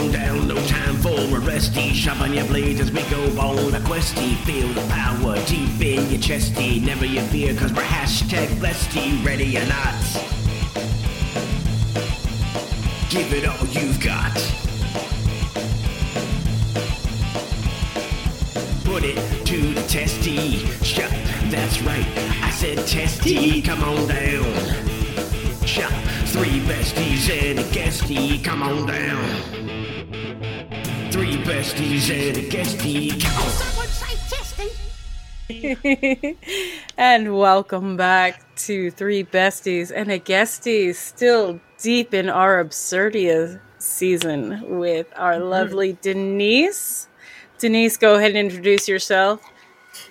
on down, no time for a resty. Sharpen your blades as we go on a questy. Feel the power deep in your chesty. Never you fear, cause we're hashtag blessed. Ready or not? Give it all you've got. Put it to the testy. Shut, that's right. I said testy. Come on down. Shut, three besties and a guestie. Come on down. Three besties and a guestie. Come on. and welcome back to Three Besties and a Guestie, still deep in our Absurdia season with our lovely Denise. Denise, go ahead and introduce yourself.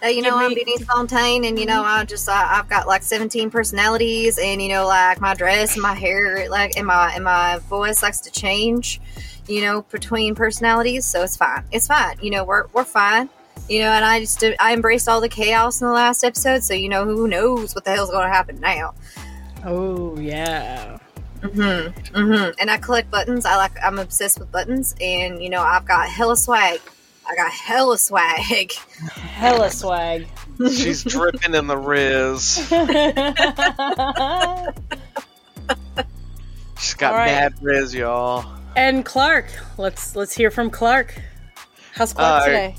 Uh, you know, Give I'm Denise Fontaine, and you know, I just uh, I've got like 17 personalities, and you know, like my dress, and my hair, like, and my and my voice likes to change, you know, between personalities. So it's fine. It's fine. You know, we're we're fine. You know, and I just I embraced all the chaos in the last episode, so you know, who knows what the hell's going to happen now. Oh, yeah. Mm-hmm. Mm-hmm. And I collect buttons. I like. I'm obsessed with buttons, and you know, I've got hella swag. I got hella swag. Hella swag. She's dripping in the Riz. She's got All right. mad Riz, y'all. And Clark. Let's let's hear from Clark. How's Clark Uh, today?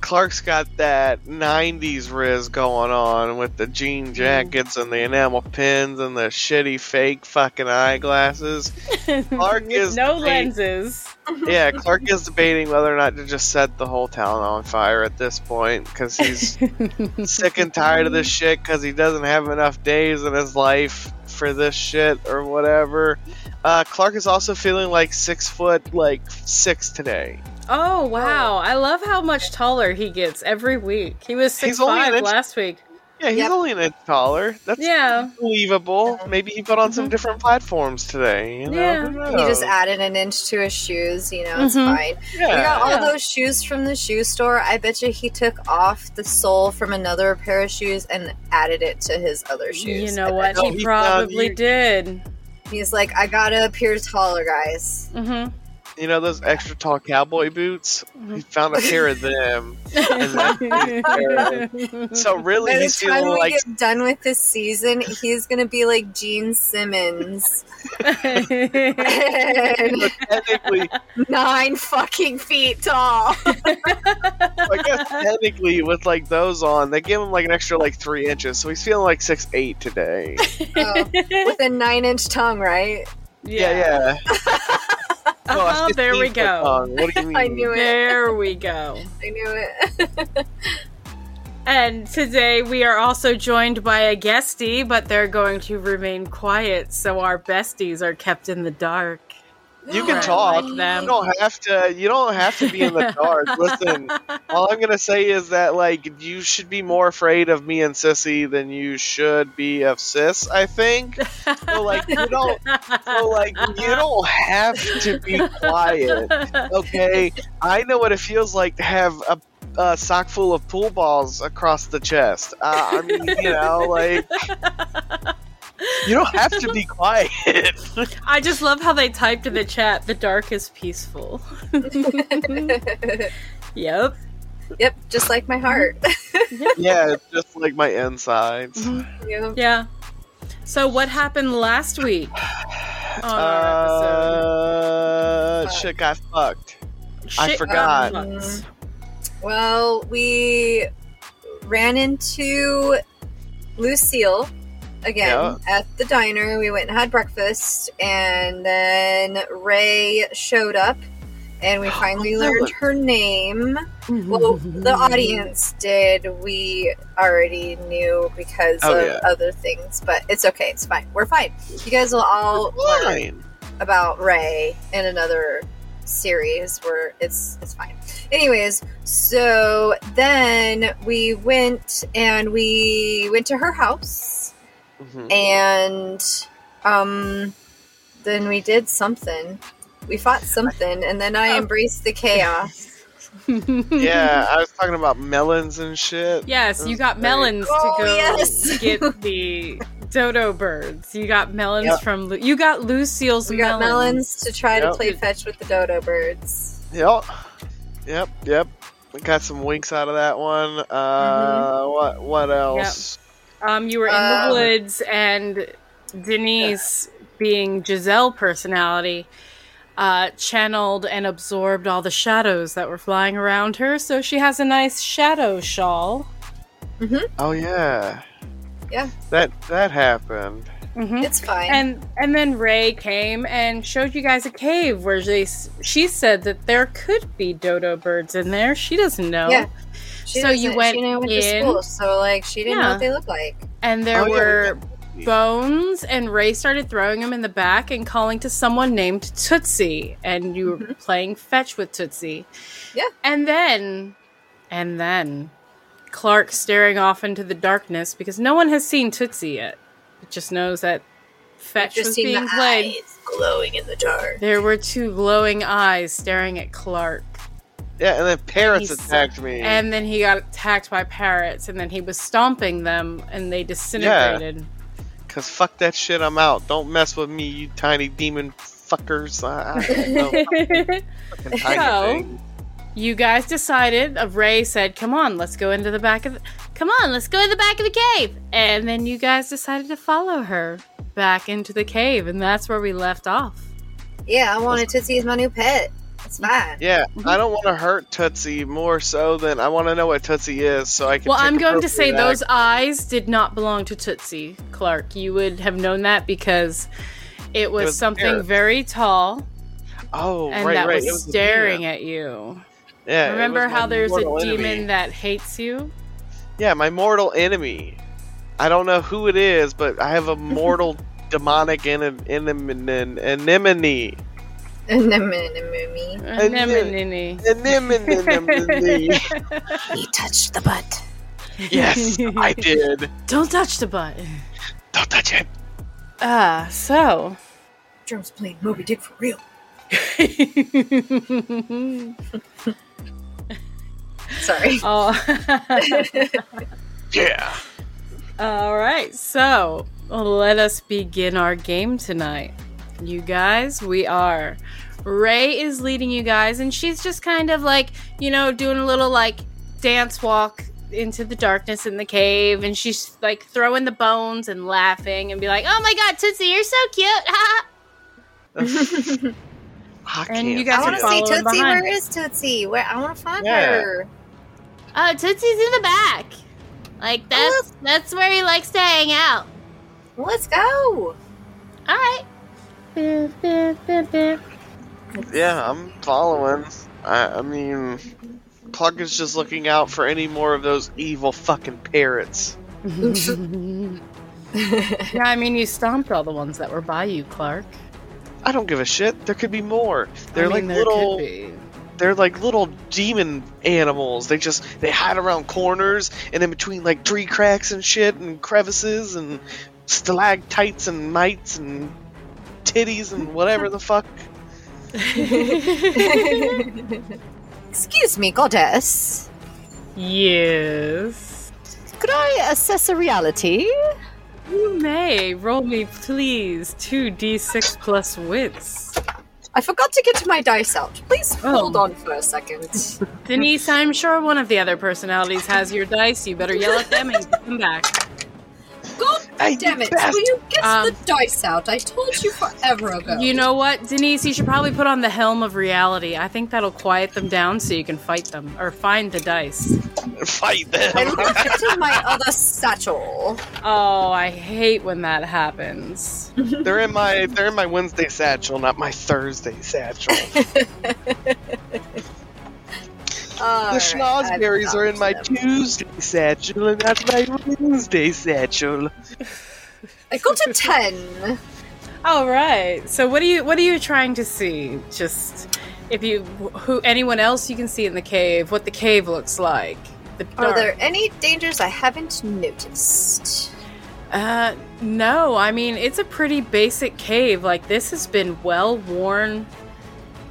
Clark's got that 90s Riz going on with the jean jackets and the enamel pins and the shitty fake fucking eyeglasses. Clark is no the- lenses. Yeah, Clark is debating whether or not to just set the whole town on fire at this point because he's sick and tired of this shit because he doesn't have enough days in his life for this shit or whatever. Uh, Clark is also feeling like six foot like six today. Oh wow! I love how much taller he gets every week. He was six He's five inch- last week. Yeah, he's Yep. only an inch taller. That's Yeah, believable. Maybe he put on some different platforms today. You know? Yeah. He just added an inch to his shoes. You know, it's Mhm. fine. Yeah. We got all Yeah. those shoes from the shoe store. I bet you he took off the sole from another pair of shoes and added it to his other shoes. you know what? He he probably did. He's like, I gotta appear taller, guys. hmm You know those extra tall cowboy boots? He found a pair of them. So really, By the he's time feeling we like get done with this season, he's gonna be like Gene Simmons, technically, nine fucking feet tall. I guess technically with like those on, they give him like an extra like three inches, so he's feeling like six eight today. Oh, with a nine inch tongue, right? Yeah, yeah. No, a Uh-huh, there we go. What do you mean? I knew it. There we go. I knew it. And today we are also joined by a guestie, but they're going to remain quiet, so our besties are kept in the dark. You can talk. like them. You don't have to. You don't have to be in the dark. Listen, all I'm gonna say is that like you should be more afraid of me and Sissy than you should be of Sis. I think. So like you don't. So like you don't have to be quiet. Okay, I know what it feels like to have a, a sock full of pool balls across the chest. Uh, I mean, you know, like you don't have to be quiet. I just love how they typed in the chat, the dark is peaceful. yep. yep, just like my heart. yeah, it's just like my insides. Yep. Yeah. So what happened last week on our episode? Uh, shit got fucked. I forgot. got. Well, we ran into Lucille again Yeah. at the diner. We went and had breakfast, and then Ray showed up, and we finally Oh, learned her name. Well, the audience did. We already knew because Oh, of yeah. other things, but it's okay. It's fine. We're fine. You guys will all learn about Ray in another series where it's it's fine. Anyways, so then we went and we went to her house Mhm. and um then we did something. We fought something and then I embraced the chaos. Yeah, I was talking about melons and shit. Yes, you got Very- melons Oh, to go yes. get the dodo birds. You got melons Yep. from Lu- you got Lucille's We got melons to try to play fetch with the dodo birds. Yep. Yep. Yep. We got some winks out of that one. Uh, what? What else? Um, you were in Um, the woods, and Denise, being Giselle personality, uh, channeled and absorbed all the shadows that were flying around her. So she has a nice shadow shawl. Oh yeah. Yeah. That that happened. hmm It's fine. And and then Ray came and showed you guys a cave where they she said that there could be dodo birds in there. She doesn't know. Yeah. She so you went she went in- to school, so like she didn't know what they look like. And there Oh, were got- bones, and Ray started throwing them in the back and calling to someone named Tootsie. And you were mm-hmm. playing fetch with Tootsie. Yeah. And then, and then, Clark staring off into the darkness because no one has seen Tootsie yet. It just knows that fetch Just was seen being the played. eyes glowing in the dark. There were two glowing eyes staring at Clark. Yeah, and then parrots He's- attacked me. And then he got attacked by parrots, and then he was stomping them, and they disintegrated. Yeah. Cause fuck that shit, I'm out. Don't mess with me, you tiny demon fuckers. I, I don't know. Tiny So- thing. you guys decided. Uh, Ray said, "Come on, let's go into the back of. The, come on, let's go to the back of the cave." And then you guys decided to follow her back into the cave, and that's where we left off. Yeah, I wanted Tootsie as my new pet. It's fine. Yeah, Mm-hmm. I don't want to hurt Tootsie more so than I want to know what Tootsie is, so I can. Well, I'm going to say appropriate those eyes did not belong to Tootsie Clark. You would have known that because it was, was something parrots. very tall Oh, and right, that right. was, it was staring at you. Yeah, Remember how there's a mortal demon enemy. that hates you? Yeah, my mortal enemy. I don't know who it is, but I have a mortal demonic en- enemy. Anemone. Anemone. Anemone. Anemone. He touched the butt. yes, I did. Don't touch the butt. Don't touch it. Ah, so. Drum's playing Moby Dick for real. Sorry. oh. Yeah. All right, so let us begin our game tonight. You guys, we are. Ray is leading you guys, and she's just kind of like, you know, doing a little like dance walk into the darkness in the cave, and she's like throwing the bones and laughing and be like, "Oh my god, Tootsie, you're so cute!" I And can't you guys I want to see Tootsie. behind. Where is Tootsie? Where I want to find Yeah. her. oh, Tootsie's in the back. Like that's that's where he likes to hang out. Let's go. All right. Yeah, I'm following. I, I mean, Clark is just looking out for any more of those evil fucking parrots. yeah, I mean, you stomped all the ones that were by you, Clark. I don't give a shit. There could be more. They're I mean, like there little. could be. They're like little demon animals. They just they hide around corners and in between like tree cracks and shit and crevices and stalactites and mites and titties and whatever the fuck. Excuse me, goddess. Yes. Could I assess a reality? You may roll me, please, two d6 plus wits. I forgot to get my dice out. Please Oh. hold on for a second. Denise, I'm sure one of the other personalities has your dice. You better yell at them and get them back. God Hey, damn it! bastard. Will you get Um, the dice out? I told you forever ago. You know what, Denise? You should probably put on the helm of reality. I think that'll quiet them down so you can fight them or find the dice. Fight them. I looked into my other satchel. Oh, I hate when that happens. they're in my they're in my Wednesday satchel, not my Thursday satchel. All the right, schnozberries I've are in my them. Tuesday satchel, and that's my Wednesday satchel. I got a ten. All right. So what are you what are you trying to see? Just if you who anyone else you can see in the cave, what the cave looks like. The Are there any dangers I haven't noticed? Uh no, I mean it's a pretty basic cave. Like this has been well worn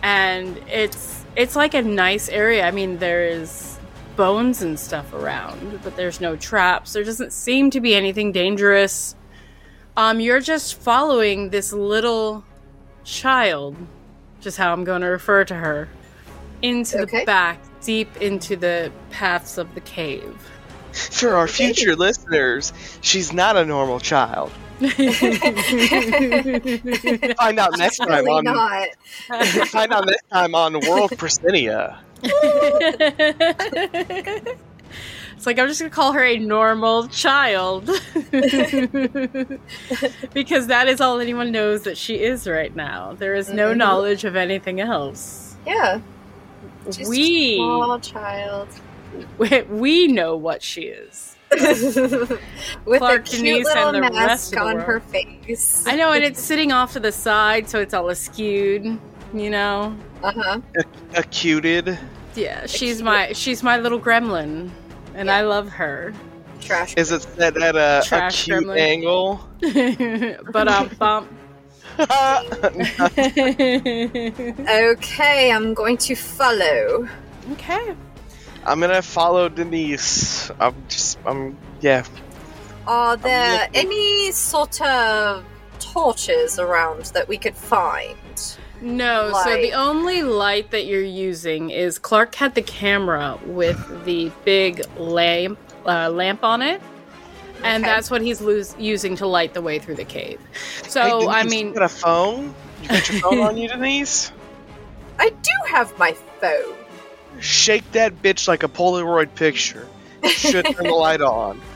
and it's it's like a nice area. I mean there is bones and stuff around, but there's no traps. There doesn't seem to be anything dangerous. Um, you're just following this little child, just how I'm going to refer to her, into Okay. the back, deep into the paths of the cave. For our future listeners, she's not a normal child. Find out next time Really on not. find out next time on World Proscenia. It's like I'm just gonna call her a normal child because that is all anyone knows that she is right now. There is no Mhm. knowledge of anything else. Yeah. Just we a small child. we know what she is. With Clark, a cute Denise, little and the mask on her face. I know, and it's sitting off to the side, so it's all askewed. You know, Uh huh. Acuted. yeah. She's my she's my little gremlin, and I love her. Trash. Is it set at a Trash acute gremlin. angle? but I'm um bump. Okay, I'm going to follow. okay. I'm gonna follow Denise. I'm just I'm yeah. Are there any sort of torches around that we could find? No, so the only light that you're using is Clark had the camera with the big lamp uh, lamp on it, and Okay. that's what he's lose- using to light the way through the cave. Hey, So Denise, I mean, you got a phone? You got your phone on you, Denise? I do have my phone. Shake that bitch like a Polaroid picture. Should turn the light on.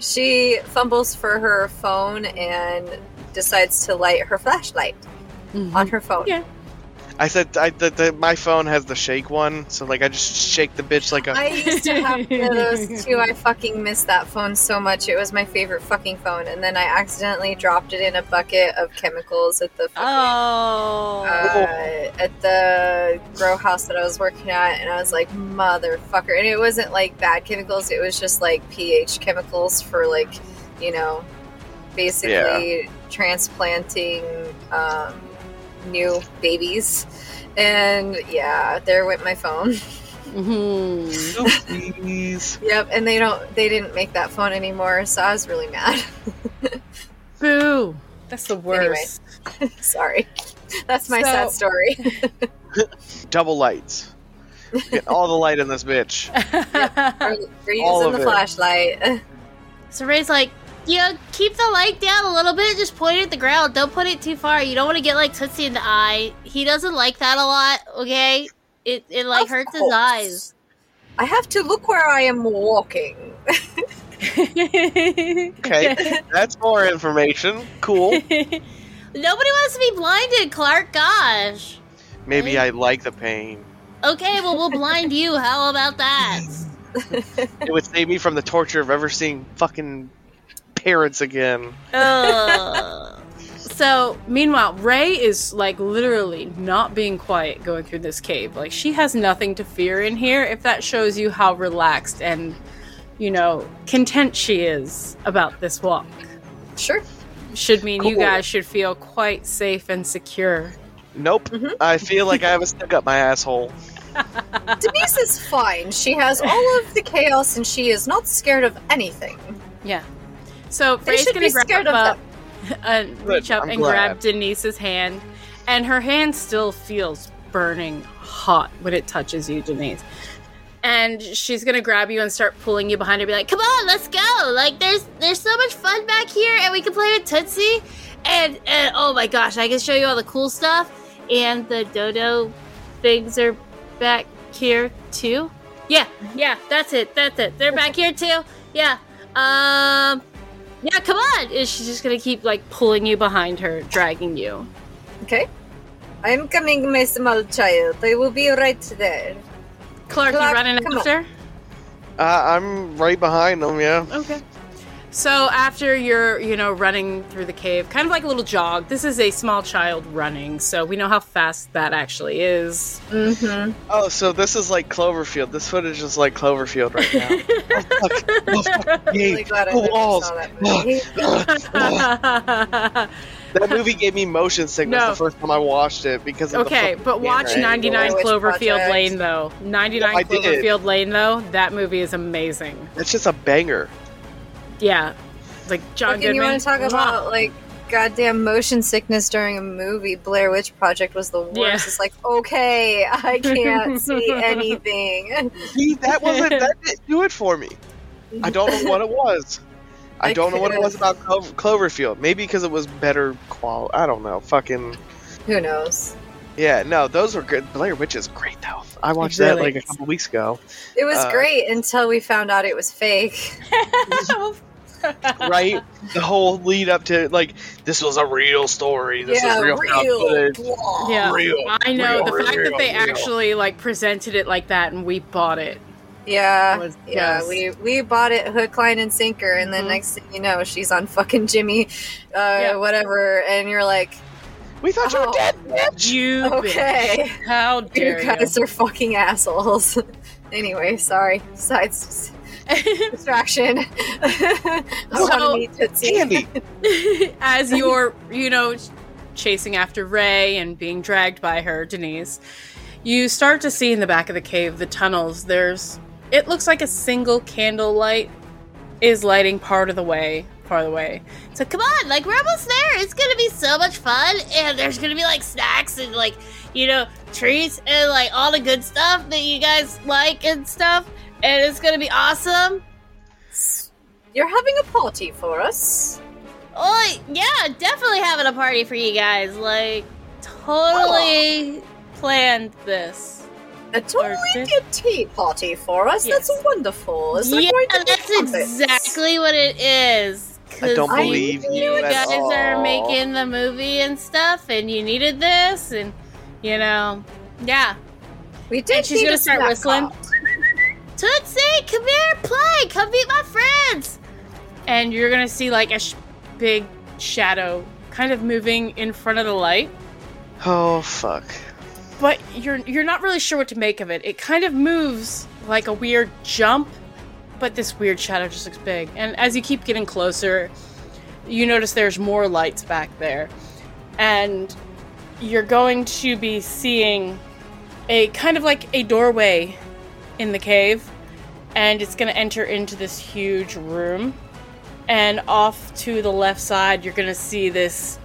She fumbles for her phone and decides to light her flashlight mm-hmm. on her phone. Yeah. I said I, the, the, my phone has the shake one, so like I just shake the bitch like a. I used to have those too. I fucking missed that phone so much. It was my favorite fucking phone, and then I accidentally dropped it in a bucket of chemicals at the fucking, Oh. uh, at the grow house that I was working at, and I was like, motherfucker! And it wasn't like bad chemicals; it was just like pH chemicals for like, you know, basically transplanting um, new babies. And yeah, there went my phone. Mhm. Please. Yep, and they don't they didn't make that phone anymore, so I was really mad. Boo. That's the worst. Sorry. That's my So- sad story. Double lights. Get all the light in this bitch. we're, we're All using the it. flashlight. So Ray's like, yeah, keep the light down a little bit. Just point it at the ground. Don't put it too far. You don't want to get like Tootsie in the eye. He doesn't like that a lot. Okay, it it like Of hurts his eyes. I have to look where I am walking. Okay, that's more information. Cool. Nobody wants to be blinded, Clark. Gosh. Maybe I like the pain. Okay, well we'll blind you. How about that? It would save me from the torture of ever seeing fucking parents again. Ugh. So, meanwhile, Ray is like literally not being quiet going through this cave. Like, she has nothing to fear in here, if that shows you how relaxed and, you know, content she is about this walk. Sure. Should mean you guys should feel quite safe and secure. Nope. Mhm. I feel like I have a stick up my asshole. Denise is fine. She has all of the chaos and she is not scared of anything. Yeah. So, They Ray's gonna grab scared up, and reach up I'm and glad. grab Denise's hand, and her hand still feels burning hot when it touches you, Denise. And she's gonna grab you and start pulling you behind her, be like, Come on, let's go. Like there's there's so much fun back here, and we can play with Tootsie. And and oh my gosh, I can show you all the cool stuff. And the dodo things are back here too. Yeah, yeah, that's it, that's it. They're back here too. Yeah. Um. "Yeah, come on!" And she's just gonna keep like pulling you behind her, dragging you. Okay. I'm coming, my small child. I will be right there. Clark, you running come on. after? Uh, I'm right behind them, yeah. Okay. So after you're, you know, running through the cave, kind of like a little jog. This is a small child running, so we know how fast that actually is. Mm-hmm. Oh, so this is like Cloverfield. This footage is like Cloverfield right now. oh, fuck. Oh, fuck. Really Yay. glad I The never walls. that movie. That movie gave me motion sickness No. the first time I watched it because of okay, fucking but watch camera 99. Which Cloverfield project? Lane though. 99 I did. Cloverfield Lane though. That movie is amazing. It's just a banger. Yeah. Like John Fucking, you want to talk about like goddamn motion sickness during a movie. Blair Witch Project was the worst. Yeah. It's like, okay, I can't see anything. See, that wasn't that didn't do it for me. I don't know what it was. I, I don't know what it was about Clo- Cloverfield. Maybe because it was better quality. I don't know. Fucking Who knows? Yeah. No, those were good. Blair Witch is great though. I watched really that like a couple weeks ago. It was Uh, great until we found out it was fake. Right, the whole lead up to like this was a real story. This yeah, is real, found footage. Yeah. Real. I know real, the fact real, that they real. actually like presented it like that and we bought it. Yeah, Was- yeah. yes. We we bought it hook, line, and sinker, and then Mhm. next thing you know, she's on fucking Jimmy, uh, Yeah. whatever, and you're like, We thought you were Oh. dead, bitch. You okay, bitch. How you dare you? guys are fucking assholes. anyway, sorry. Besides distraction, I want So- to meet Tootsie. Candy. as you're, you know, chasing after Ray and being dragged by her, Denise, you start to see in the back of the cave the tunnels. There's, it looks like a single candle light is lighting part of the way, part of the way. So come on, like we're almost there. It's gonna be so much fun, and there's gonna be like snacks and like you know treats and like all the good stuff that you guys like and stuff, and it's gonna be awesome. You're having a party for us. Oh yeah, definitely having a party for you guys. Like totally planned this. A totally did- a tea party for us. Yes. That's wonderful. Is yeah, that's exactly what it is. I don't believe you, you at guys are making the movie and stuff, and you needed this, and you know, yeah. We did. And she's gonna start whistling. cart. Tootsie, come here, play. Come meet my friends. and you're gonna see like a sh- big shadow kind of moving in front of the light. Oh fuck. but you're you're not really sure what to make of it. It kind of moves like a weird jump, but this weird shadow just looks big. And as you keep getting closer, you notice there's more lights back there. And you're going to be seeing a kind of like a doorway in the cave and it's going to enter into this huge room. And off to the left side, you're going to see this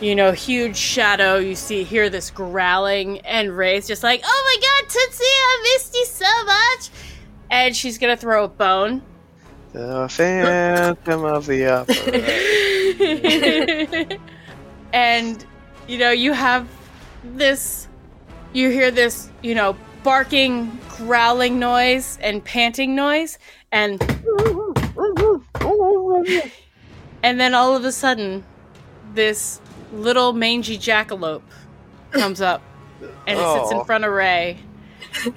you know, huge shadow. You see, hear this growling, and Ray's just like, "Oh my god, Tootsie, I missed you so much!" And she's gonna throw a bone. The Phantom of the Opera. and you know, you have this. You hear this, you know, barking, growling noise and panting noise, and and then all of a sudden, this little mangy jackalope comes up and it sits in Oh. front of Ray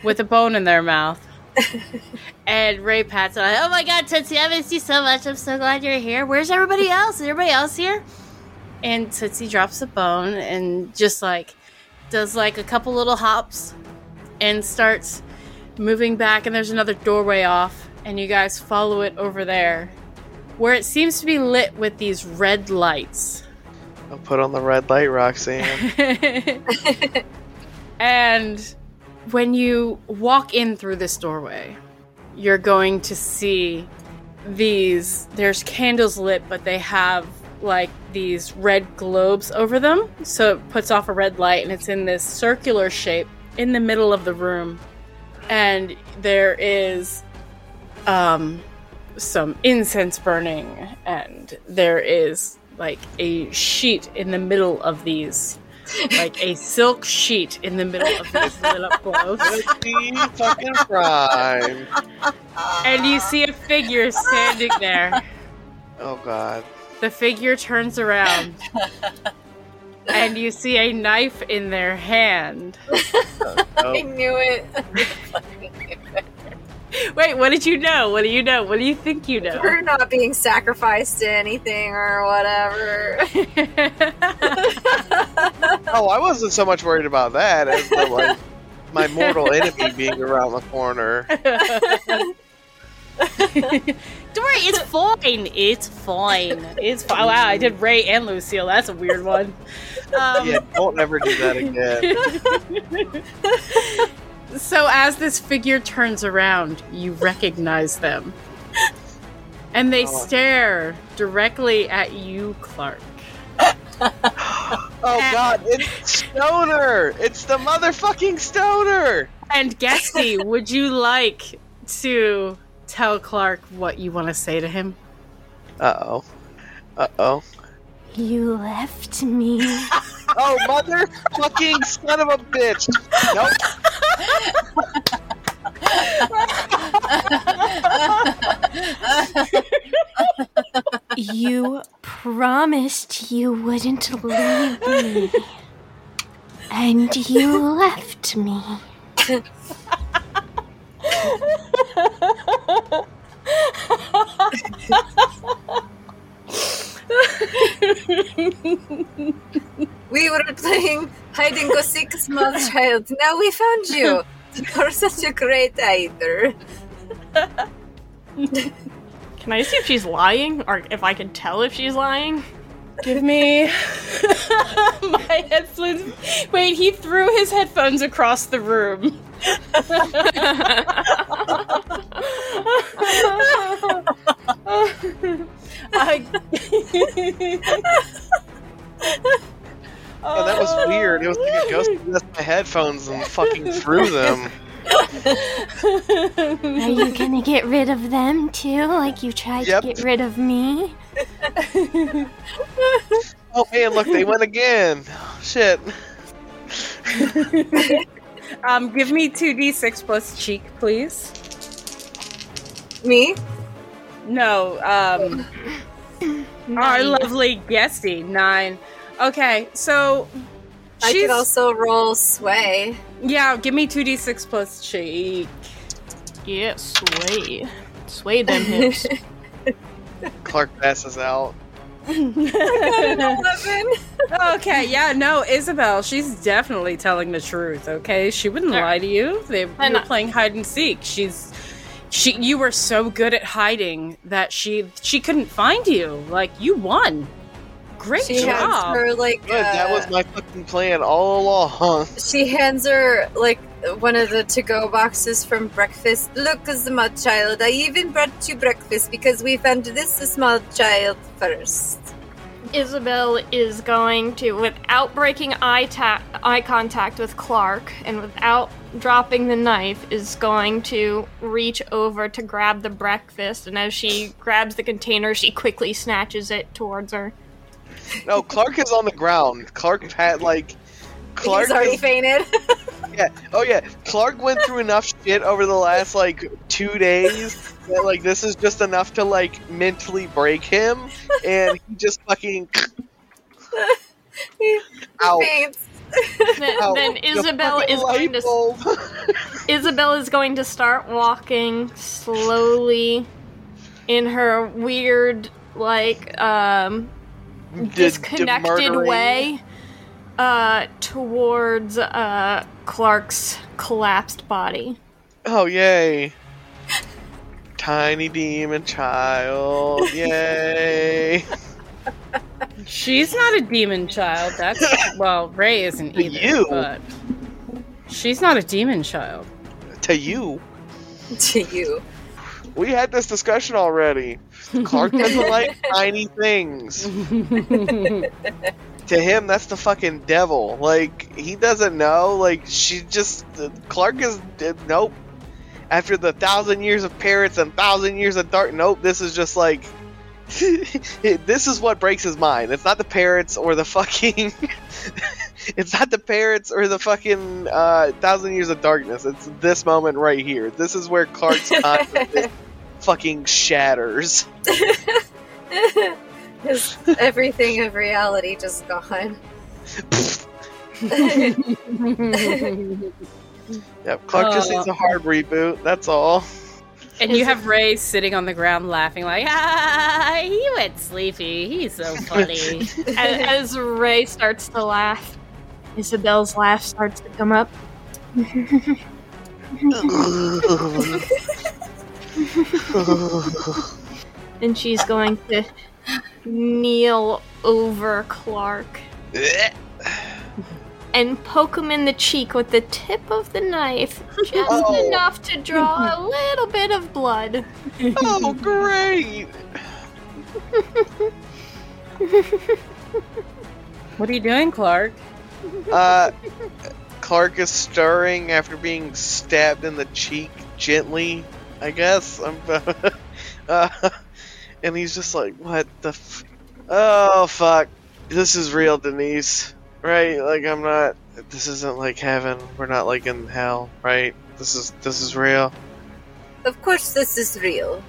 with a bone in their mouth. And Ray pats it. on. Oh my god, Tootsie, I missed you so much. I'm so glad you're here. Where's everybody else? Is everybody else here? And Tootsie drops a bone and just like does like a couple little hops and starts moving back. And there's another doorway off, and you guys follow it over there where it seems to be lit with these red lights. I'll put on the red light, Roxanne. and when you walk in through this doorway, you're going to see these. There's candles lit, but they have like these red globes over them. So it puts off a red light, and it's in this circular shape in the middle of the room. And there is um, some incense burning, and there is like a sheet in the middle of these like a silk sheet in the middle of these lit up fucking crime. And you see a figure standing there. Oh god. The figure turns around. And you see a knife in their hand. I Oh, knew it. Wait, what did you know? What do you know? What do you think you know? We're not being sacrificed to anything or whatever. oh, I wasn't so much worried about that as the, like my mortal enemy being around the corner. Don't worry, it's fine. It's fine. It's fine. Wow, I did Ray and Lucille. That's a weird one. Um, Yeah, don't ever do that again. So as this figure turns around, you recognize them. And they Oh. stare directly at you, Clark. Oh god, it's Stoner! It's the motherfucking Stoner! And Guesty, would you like to tell Clark what you want to say to him? Uh oh. Uh oh. You left me. Oh, motherfucking son of a bitch! Nope. You promised you wouldn't leave me. And you left me. We were playing hide and go seek, small child. Now we found you. You're such a great hider. Can I see if she's lying, or if I can tell if she's lying? Give me my headphones. Wait, he threw his headphones across the room. I... Oh, that was weird. It was like a ghost messed my headphones and fucking threw them. Are you gonna get rid of them too, like you tried Yep. to get rid of me? Oh man, look, they went again. Oh, Shit. um, give me two d six plus cheek, please. Me? No, um, our lovely Guesty nine. Okay, so I she's could also roll sway. yeah. Give me two d six plus cheek. Yeah, sway. Sway them hips. Clark passes out. Okay, yeah, no, Isabel, she's definitely telling the truth. Okay, she wouldn't Alright. lie to you. They were And I- playing hide and seek. She's she. You were so good at hiding that she she couldn't find you. Like you won. Great She hands job. her like Good, that uh, was my fucking plan all along. She hands her like one of the to-go boxes from breakfast. Look, small child, I even brought you breakfast because we found this small child first. Isabel is going to, without breaking eye ta- eye contact with Clark, and without dropping the knife, is going to reach over to grab the breakfast. And as she grabs the container, she quickly snatches it towards her. No, Clark is on the ground. Clark had like. Clark He's already is- fainted. yeah. Oh yeah. Clark went through enough shit over the last like two days that like this is just enough to like mentally break him, and he just fucking. Ow. Faints. Then, Ow. then Isabel fucking is going to. Isabel is going to start walking slowly in her weird, like, um, D- disconnected murdering. way uh, towards uh, Clark's collapsed body. Oh yay! Tiny demon child, yay! She's not a demon child. That's well, Ray isn't To either. you. But she's not a demon child. to you, to you. we had this discussion already. Clark doesn't like tiny things. to him, that's the fucking devil. Like he doesn't know. Like she just Clark is nope. After the thousand years of parrots and thousand years of dark, nope. This is just like. this is what breaks his mind. It's not the parrots or the fucking. it's not the parrots or the fucking uh, thousand years of darkness. It's this moment right here. This is where Clark's consciousness fucking shatters. Because everything of reality just gone. Yep, Clark just Oh. needs a hard reboot. That's all. And you have Ray sitting on the ground laughing like, ah, he went sleepy. He's so funny. as, as Ray starts to laugh, Isabel's laugh starts to come up. and she's going to kneel over Clark and poke him in the cheek with the tip of the knife, just Oh. enough to draw a little bit of blood. oh, great! What are you doing, Clark? Uh, Clark is stirring after being stabbed in the cheek gently. I guess. I'm, uh, and he's just like, "What the? F- oh fuck! This is real, Denise. Right? Like I'm not. This isn't like heaven. We're not like in hell, right? This is this is real." Of course, this is real.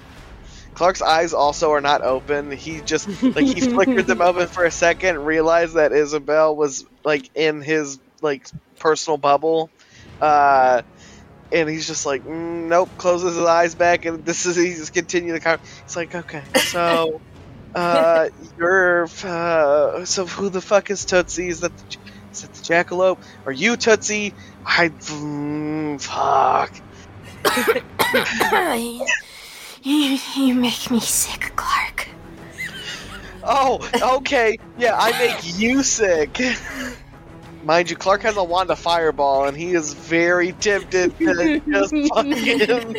Clark's eyes also are not open. He just like he flickered them open for a second, realized that Isabel was like in his like personal bubble, uh, and he's just like, mm, nope. Closes his eyes back, and this is he just continue the conversation. He's like, okay, so, uh, you're uh, so who the fuck is Tootsie? Is that the, is that the jackalope? Are you Tootsie? I mm, fuck. you, you make me sick, Clark. Oh, okay. Yeah, I make you sick. Mind you, Clark has a wand of fireball, and he is very tempted to just fucking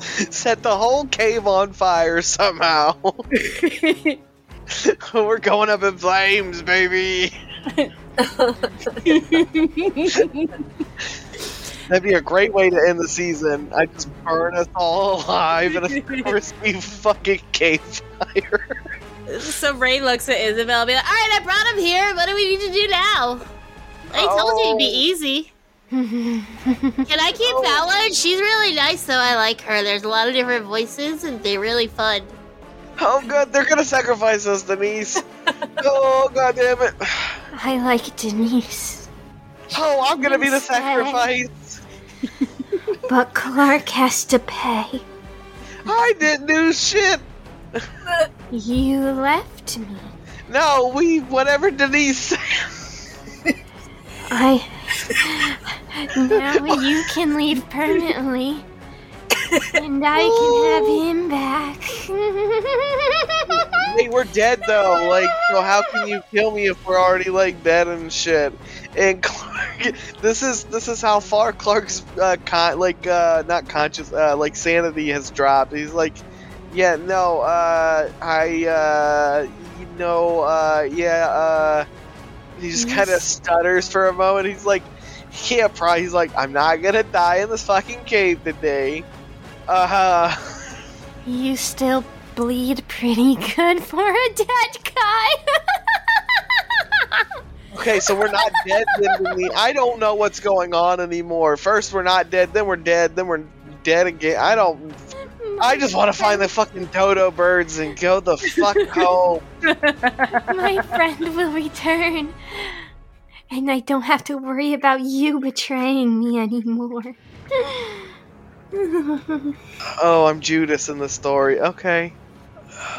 set the whole cave on fire somehow. We're going up in flames, baby. That'd be a great way to end the season. I just burn us all alive in a crispy fucking cave fire. So Ray looks at Isabel and be like, Alright, I brought him here. What do we need to do now? I told you it'd be oh. easy. Can I keep oh. that one? She's really nice, though. I like her. There's a lot of different voices, and they're really fun. Oh god, they're gonna sacrifice us, Denise. oh god damn it. I like Denise. Oh, I'm gonna be the sacrifice. But Clark has to pay. I didn't do shit. You left me. No, we whatever Denise. I. Now you can leave permanently. And I can have him back. Wait, we're dead though. Like, so how can you kill me if we're already like dead and shit? And Clark, this is this is how far Clark's uh, con- like uh, not conscious, uh, like sanity has dropped. He's like, yeah, no, uh, I, uh, you know, uh, yeah, uh, he just kind of stutters for a moment. He's like, yeah, probably. He's like, I'm not gonna die in this fucking cave today. Uh huh. You still bleed pretty good for a dead guy. Okay, so we're not dead then. I don't know what's going on anymore. First we're not dead, then we're dead, then we're dead again. I don't. I just want to find the fucking dodo birds and go the fuck home. My friend will return. And I don't have to worry about you betraying me anymore. Oh, I'm Judas in the story. Okay.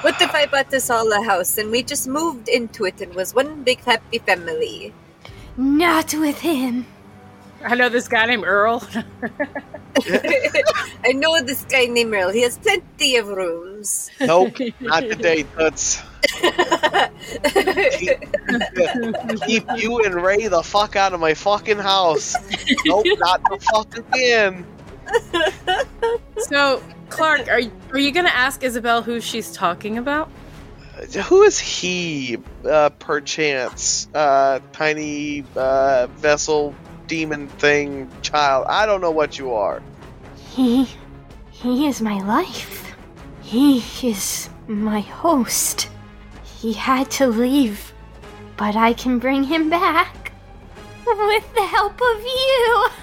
What if I bought us all a house and we just moved into it and was one big happy family? Not with him. I know this guy named Earl. I know this guy named Earl. He has plenty of rooms. Nope, not today, Toots. Keep you and Ray the fuck out of my fucking house. Nope, not the fuck again. so, Clark, are are you gonna ask Isabel who she's talking about? Who is he, uh, perchance? Uh, tiny, uh, vessel, demon thing, child. I don't know what you are. He. He is my life. He is my host. He had to leave, but I can bring him back. With the help of you!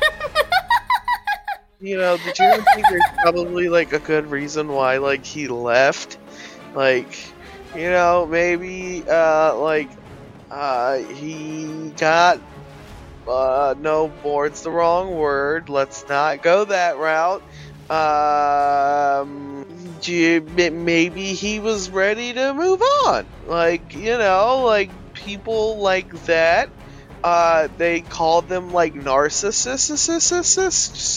You know, did you ever think there's probably, like, a good reason why, like, he left? Like, you know, maybe, uh, like, uh, he got, uh, no, bored's the wrong word. Let's not go that route. Um, maybe he was ready to move on. Like, you know, like, people like that uh, they call them like narcissists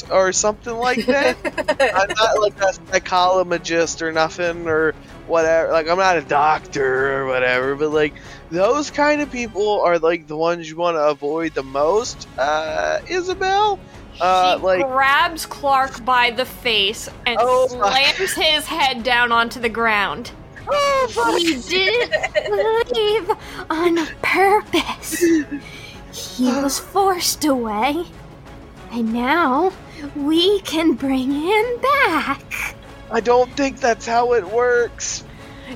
or something like that. I'm not like a psychologist or nothing or whatever. Like I'm not a doctor or whatever, but like those kind of people are like the ones you want to avoid the most. Uh, Isabel, uh, he like grabs Clark by the face and Oh my- slams his head down onto the ground. He didn't leave on purpose. He was forced away. And now we can bring him back. I don't think that's how it works.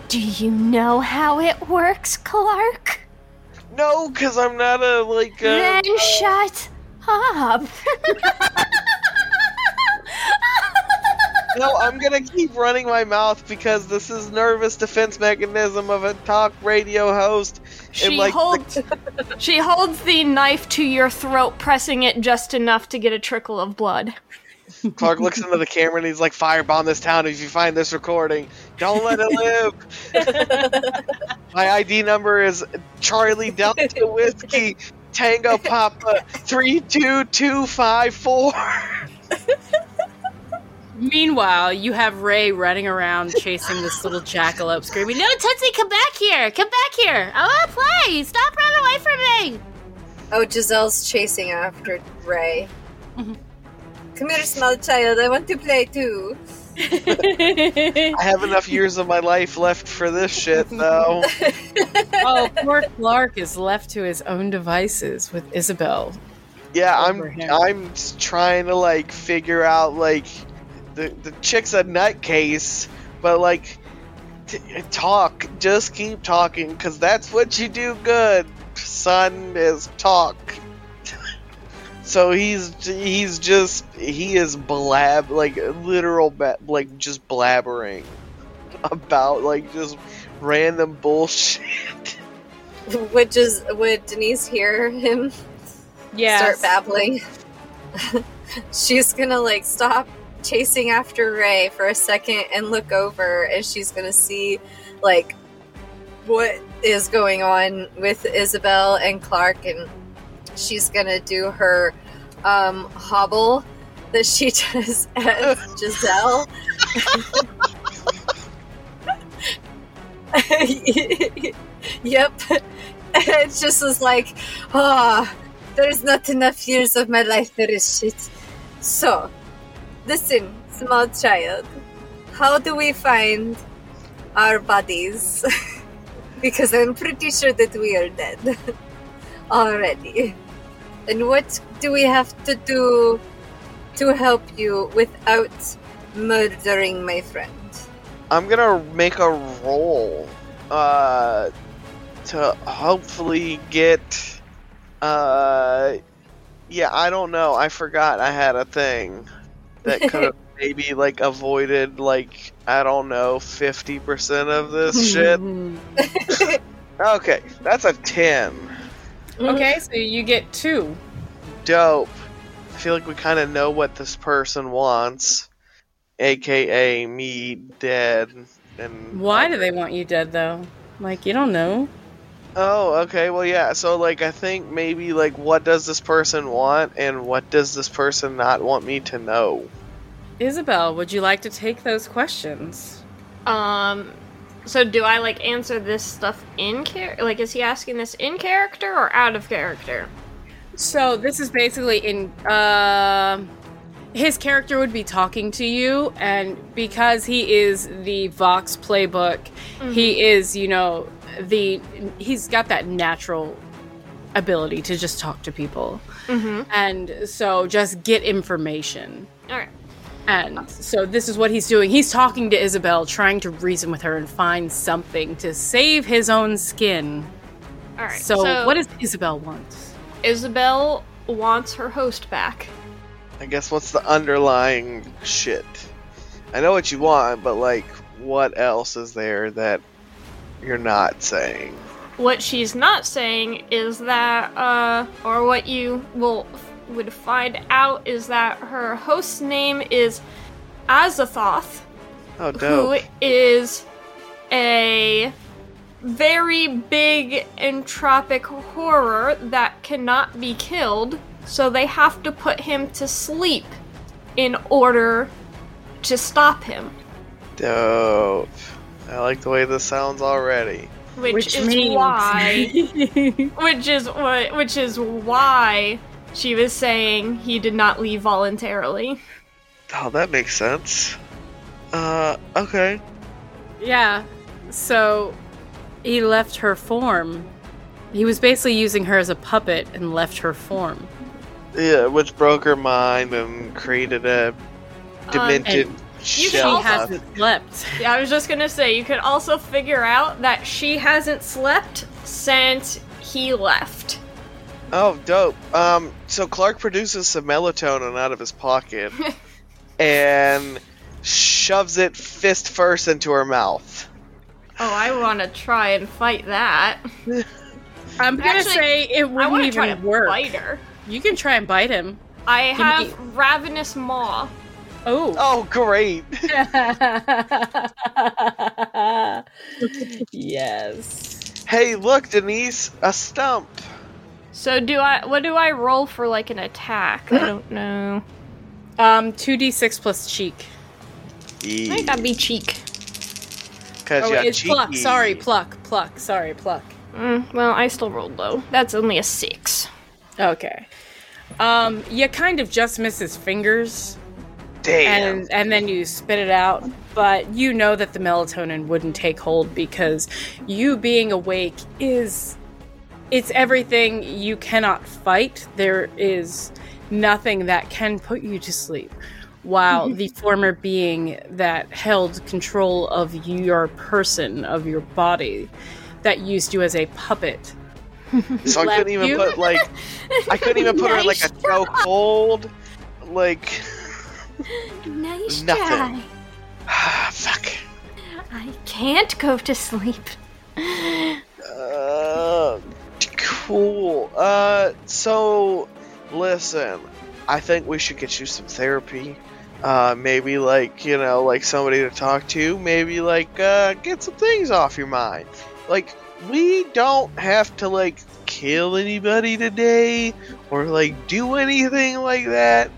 Do you know how it works, Clark? No, because I'm not a like. A, Then shut up. no, I'm gonna keep running my mouth because this is nervous defense mechanism of a talk radio host. She like, holds she holds the knife to your throat, pressing it just enough to get a trickle of blood. Clark looks into the camera and he's like, "Firebomb this town if you find this recording. Don't let it live." My ID number is Charlie Delta Whiskey Tango Papa three two two five four. Meanwhile, you have Ray running around chasing this little jackalope, screaming, No, Tootsie, come back here! Come back here! I want to play! Stop running away from me! Oh, Giselle's chasing after Ray. Mhm. Come here, small child. I want to play too. I have enough years of my life left for this shit, though. oh, poor Clark is left to his own devices with Isabel. Yeah, I'm him. I'm trying to like figure out like the the chick's a nutcase, but like t- talk, just keep talking because that's what you do good, son. Is talk. So he's he's just he is blab like literal ba- like just blabbering about like just random bullshit. Would just would Denise hear him Yeah. start babbling? she's gonna like stop chasing after Ray for a second and look over, and she's gonna see like what is going on with Isabel and Clark, and she's gonna do her um, hobble that she does as Giselle. yep. It just was like, ah, there's not enough years of my life for this shit. So, listen, small child, how do we find our bodies? because I'm pretty sure that we are dead already. And what do we have to do to help you without murdering my friend? I'm gonna make a roll uh, to hopefully get. Uh, yeah, I don't know. I forgot I had a thing that could have maybe like avoided like I don't know fifty percent of this shit. Okay, that's a ten. Okay, so you get two. Dope. I feel like we kind of know what this person wants, aka me dead. And Why do they want you dead, though? Like, you don't know. Oh, okay. Well, yeah. So, like, I think maybe like, what does this person want, and what does this person not want me to know? Isabel, would you like to take those questions? Um, so do I like answer this stuff in character? Like, is he asking this in character or out of character? So this is basically in uh, his character would be talking to you, and because he is the Vox playbook, he is you know the he's got that natural ability to just talk to people, and so just get information. All right. And so this is what he's doing. He's talking to Isabel, trying to reason with her and find something to save his own skin. All right. So, what does Isabel want? Isabel wants her host back? I guess what's the underlying shit? I know what you want, but like, what else is there that you're not saying? What she's not saying is that, uh, or what you will would find out is that her host's name is Azathoth, Oh, who dope. is a very big entropic horror that cannot be killed, so they have to put him to sleep in order to stop him. Dope. I like the way this sounds already. Which, is why which is what which is why she was saying he did not leave voluntarily. Oh, that makes sense. Uh, okay. Yeah. So he left her form. He was basically using her as a puppet and left her form. Yeah, which broke her mind and created a demented and you She also- hasn't slept. Yeah, I was just gonna say, you could also figure out that she hasn't slept since he left. Oh, dope. Um, so Clark produces some melatonin out of his pocket and shoves it fist first into her mouth. Oh, I want to try and fight that. I'm gonna Actually, say it I wouldn't want to even try to work. bite her. You can try and bite him. I Can have you- ravenous maw. Oh. Oh, great. yes. Hey, look, Denise, a stump. So do I? What do I roll for like an attack? I don't know. Um, two d six plus cheek. I think that'd be cheek. Because Oh, you're it's pluck. cheeky. Sorry, pluck, pluck. Sorry, pluck. Mm, well, I still rolled low. That's only a six. Okay. Um, you kind of just miss his fingers, Damn. and and then you spit it out. But you know that the melatonin wouldn't take hold because you being awake is it's everything you cannot fight. There is nothing that can put you to sleep. While mm-hmm. the former being that held control of your person, of your body, that used you as a puppet. so I couldn't even you? put, like, I couldn't even put her in, like, a Nice chokehold. Like, Nice Nothing. try. fuck. I can't go to sleep. Cool. Uh, so listen, I think we should get you some therapy. Uh, maybe like you know, like somebody to talk to. Maybe like uh, get some things off your mind. Like we don't have to like kill anybody today or like do anything like that.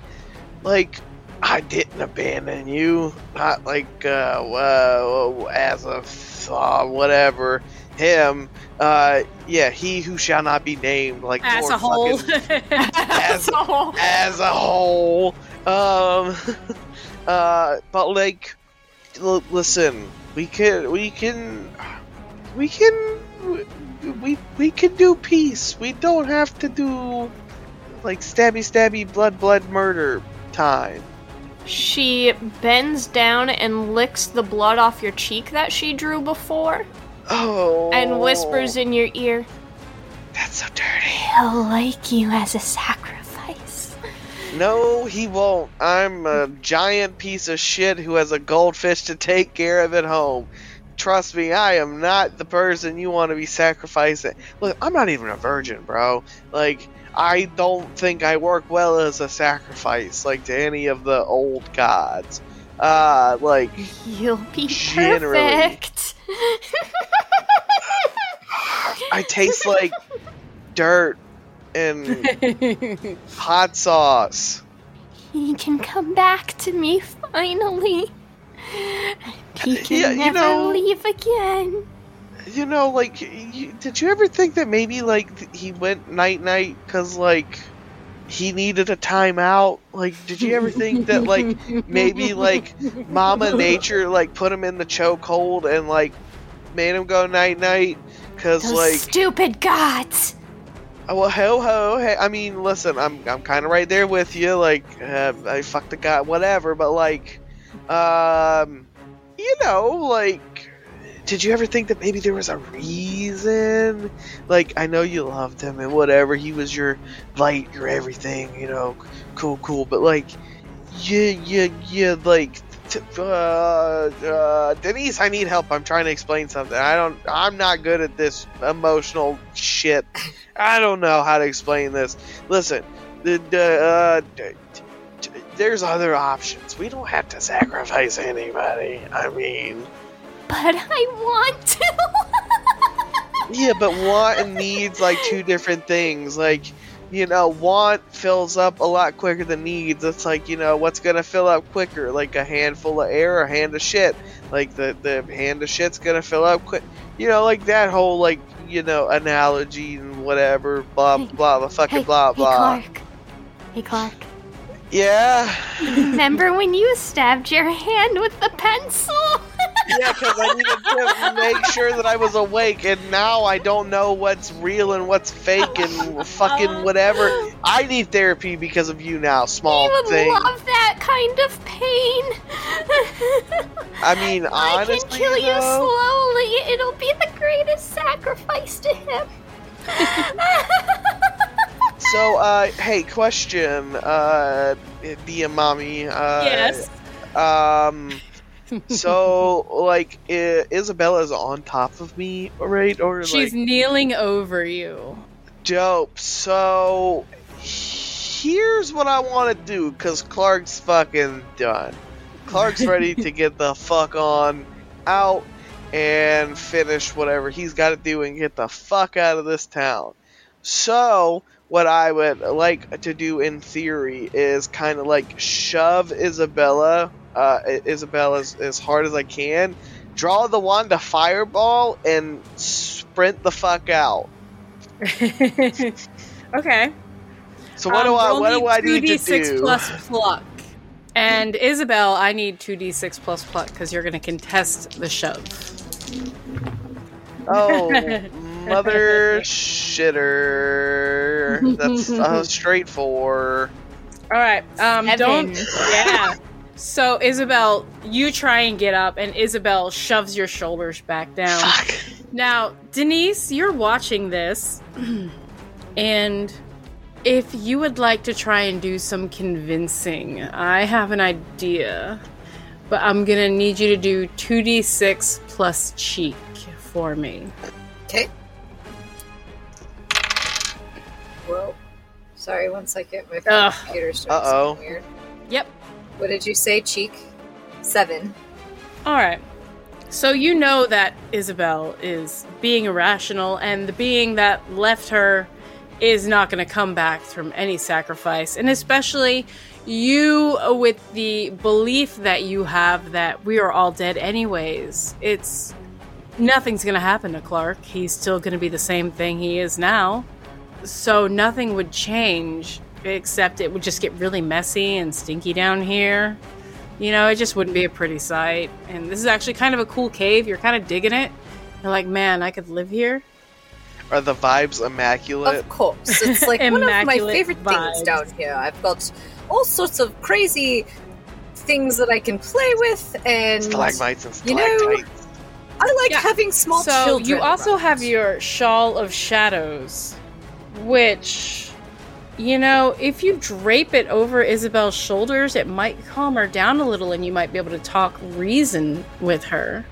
Like I didn't abandon you. Not like uh, well, as a uh, whatever him. Uh, yeah, he who shall not be named. Like As Lord a whole. fucking- as, So- as a whole. Um, uh, but like, l- listen, we can, we can, we can, we we can do peace. We don't have to do like stabby, stabby, blood, blood, murder time. She bends down and licks the blood off your cheek that she drew before Oh, and whispers in your ear. "That's so dirty." He'll like you as a sacrifice. No, he won't. I'm a giant piece of shit who has a goldfish to take care of at home. Trust me, I am not the person you want to be sacrificing. Look, I'm not even a virgin, bro. Like, I don't think I work well as a sacrifice, like to any of the old gods. Uh, like, You'll be Generally. perfect. I taste like dirt and hot sauce. he can come back to me finally. He can Yeah, never know- leave again. You know, like, you, did you ever think that maybe, like, he went night night because, like, he needed a timeout? Like, did you ever think that, like, maybe, like, Mama Nature, like, put him in the chokehold and, like, made him go night night? Because, like, stupid gods. oh, well, ho ho, hey, I mean, listen, I'm, I'm kind of right there with you. Like, uh, I fucked the guy, whatever, but, like, um, you know, like, did you ever think that maybe there was a reason? Like, I know you loved him and whatever. He was your light, your everything, you know, cool, cool. But like, yeah, yeah, you, like, t- uh, uh, Denise, I need help. I'm trying to explain something. I don't. I'm not good at this emotional shit. I don't know how to explain this. Listen, the, uh, there's other options. We don't have to sacrifice anybody. I mean. But I want to. Yeah, but want and needs like two different things. Like, you know, want fills up a lot quicker than needs. It's like, you know, what's gonna fill up quicker? Like a handful of air or a hand of shit. Like the the hand of shit's gonna fill up quick. You know, like that whole like you know analogy and whatever. Blah Hey, blah blah. Fucking hey, blah hey, blah. Clark. Hey, Clark. Yeah. Remember when you stabbed your hand with the pencil? Yeah, because I needed to make sure that I was awake, and now I don't know what's real and what's fake and fucking whatever. I need therapy because of you now, small you would thing. love that kind of pain. I mean, I honestly, can kill you though, slowly. It'll be the greatest sacrifice to him. So, uh, hey, question, uh, Dia Mommy, uh, yes. um, so, like, I- Isabella's on top of me, right? Or, She's like, kneeling over you. dope. So, here's what I want to do, because Clark's fucking done. Clark's ready to get the fuck on out and finish whatever he's got to do and get the fuck out of this town. So, what I would like to do in theory is kind of like shove Isabella, uh, Isabella as, as hard as I can, draw the wand to fireball, and sprint the fuck out. okay. So what Um, do I what do I need to 2d6 do? plus pluck. And Isabel, I need 2d6 plus pluck because you're going to contest the shove. Oh, mother shitter. That's uh, straight four. All right. Um, Seven. don't. Yeah. So Isabel, you try and get up, and Isabel shoves your shoulders back down. Fuck. Now, Denise, you're watching this, and if you would like to try and do some convincing, I have an idea, but I'm gonna need you to do 2d6 plus cheek for me. Okay. Whoa. Sorry, one second. My Ugh. computer's doing Uh-oh. something weird. What did you say, cheek? Seven. All right. So you know that Isabel is being irrational, and the being that left her is not going to come back from any sacrifice. And especially you, with the belief that you have that we are all dead anyways. It's nothing's going to happen to Clark. He's still going to be the same thing he is now. So nothing would change, except it would just get really messy and stinky down here. You know, it just wouldn't be a pretty sight. And this is actually kind of a cool cave. You're kind of digging it. You're like, man, I could live here. Are the vibes immaculate? Of course. It's like one of my favorite vibes. things down here. I've got all sorts of crazy things that I can play with, and Stalagmites and you know. I like Yeah. having small so children. you also around. have your shawl of shadows, which, you know, if you drape it over Isabel's shoulders, it might calm her down a little, and you might be able to talk reason with her.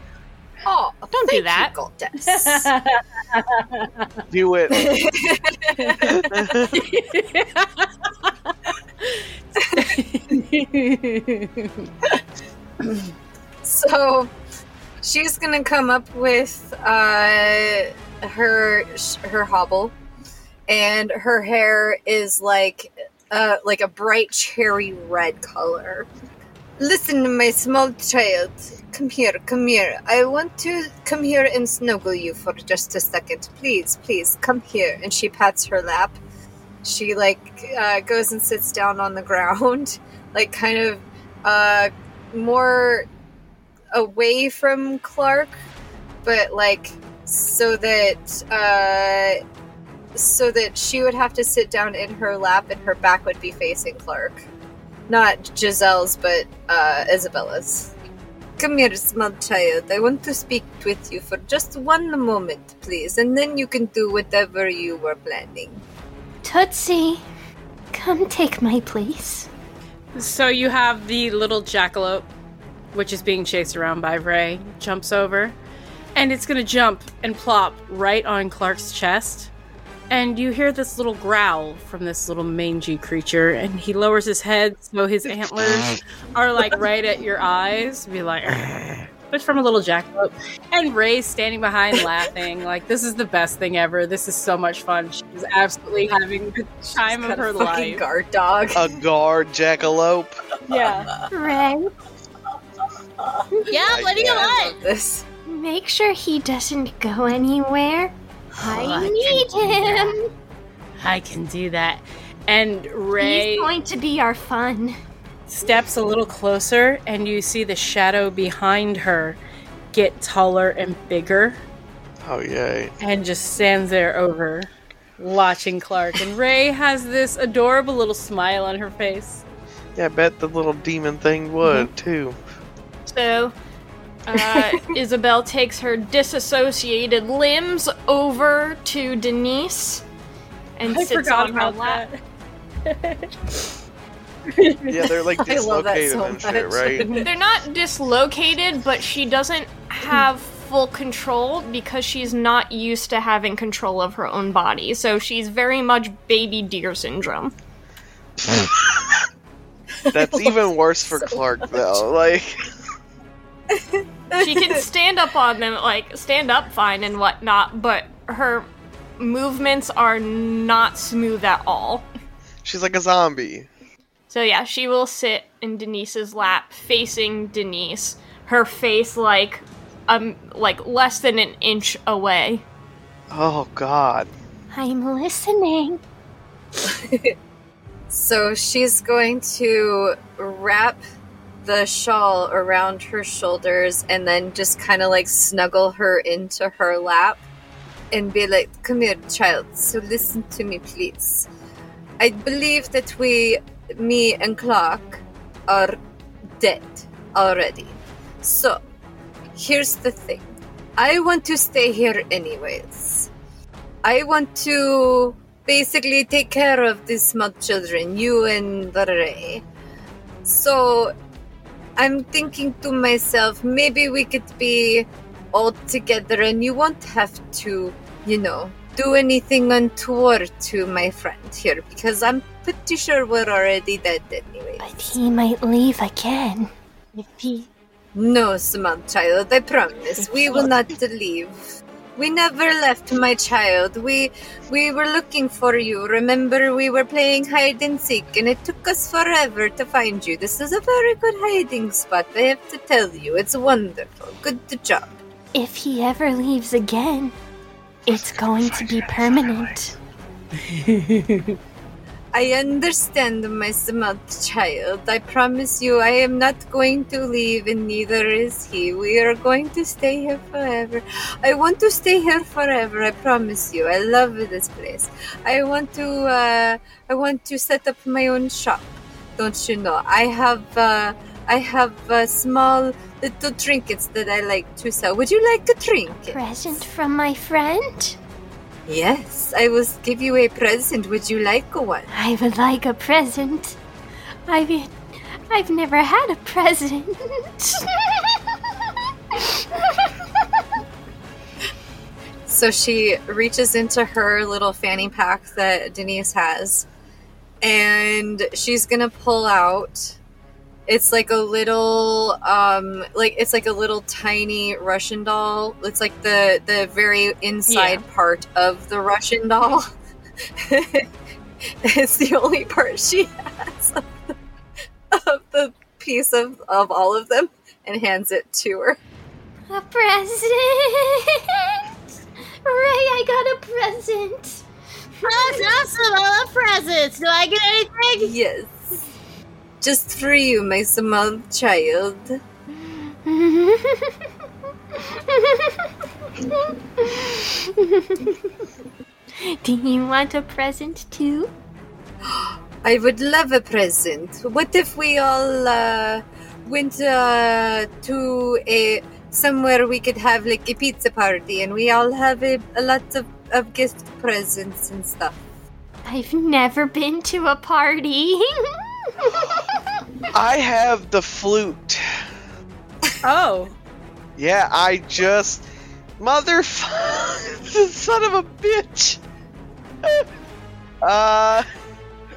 Oh, Don't do that. You. Do it. So she's gonna come up with uh, her her hobble, and her hair is like uh, like a bright cherry red color. Listen, my small child, come here, come here. I want to come here and snuggle you for just a second, please, please, come here. And she pats her lap. She like uh, goes and sits down on the ground, like kind of uh, more away from Clark, but like so that uh, so that she would have to sit down in her lap and her back would be facing Clark, not Giselle's, but uh, Isabella's. Come here, small child. I want to speak with you for just one moment, please, and then you can do whatever you were planning. Tootsie, come take my place. So you have the little jackalope, which is being chased around by Ray, jumps over, and it's gonna jump and plop right on Clark's chest. And you hear this little growl from this little mangy creature, and he lowers his head so his antlers are like right at your eyes. Be like, "Argh." it's from a little jackalope. And Ray's standing behind laughing, like this is the best thing ever. This is so much fun. She's absolutely having the time of Got a her fucking life. guard dog. A guard jackalope. Yeah. Ray, Yeah, I'm letting him I on. this. make sure he doesn't go anywhere. I I need can him. I can do that. And Ray He's going to be our fun. steps a little closer, and you see the shadow behind her get taller and bigger Oh yay! and just stands there over watching Clark. And Ray has this adorable little smile on her face. Yeah, I bet the little demon thing would Mm-hmm. too. So, uh, Isabel takes her disassociated limbs over to Denise and I sits forgot on her lap. Yeah, they're like I love that dislocated so and shit, right? They're not dislocated, but she doesn't have full control because she's not used to having control of her own body. So she's very much baby deer syndrome. That's even worse for Clark though. Like, She can stand up on them, like stand up fine and whatnot, but her movements are not smooth at all. she's like a zombie. So yeah, she will sit in Denise's lap, facing Denise, her face like um like less than an inch away. Oh God. I'm listening. So she's going to wrap the shawl around her shoulders and then just kind of like snuggle her into her lap and be like, Come here, child. So listen to me, please. I believe that we, me and Clark, are dead already. So here's the thing I want to stay here anyways. I want to basically take care of these small children, you and Ray. So I'm thinking to myself, maybe we could be all together and you won't have to, you know, do anything untoward to my friend here because I'm pretty sure we're already dead anyway. But he might leave again. If he. No, small child, I promise. We will not leave. We never left, my child. We we were looking for you. Remember, we were playing hide and seek, and it took us forever to find you. This is a very good hiding spot. I have to tell you, it's wonderful. Good job. If he ever leaves again, it's going to be permanent. I understand, my smart child. I promise you, I am not going to leave, and neither is he. We are going to stay here forever. I want to stay here forever. I promise you. I love this place. I want to. Uh, I want to set up my own shop. Don't you know? I have. Uh, I have uh, small little trinkets that I like to sell. Would you like a trinket? Present from my friend? Yes, I will give you a present. Would you like one? I would like a present. I mean, I've never had a present. So she reaches into her little fanny pack that Denise has, and she's gonna pull out. It's like a little, um, like it's like a little tiny Russian doll. It's like the the very inside part of the Russian doll. it's the only part she has of the, of the piece of of all of them, and hands it to her. a present! Ray, I got a present! That's awesome! I love presents. Do I get anything? Yes. Just for you, my small child. Do you want a present too? I would love a present. What if we all uh, went uh, to a somewhere we could have like a pizza party and we all have a, a lot of, of gift presents and stuff. I've never been to a party. I have the flute. Oh, Yeah, I just motherfucker, son of a bitch. uh,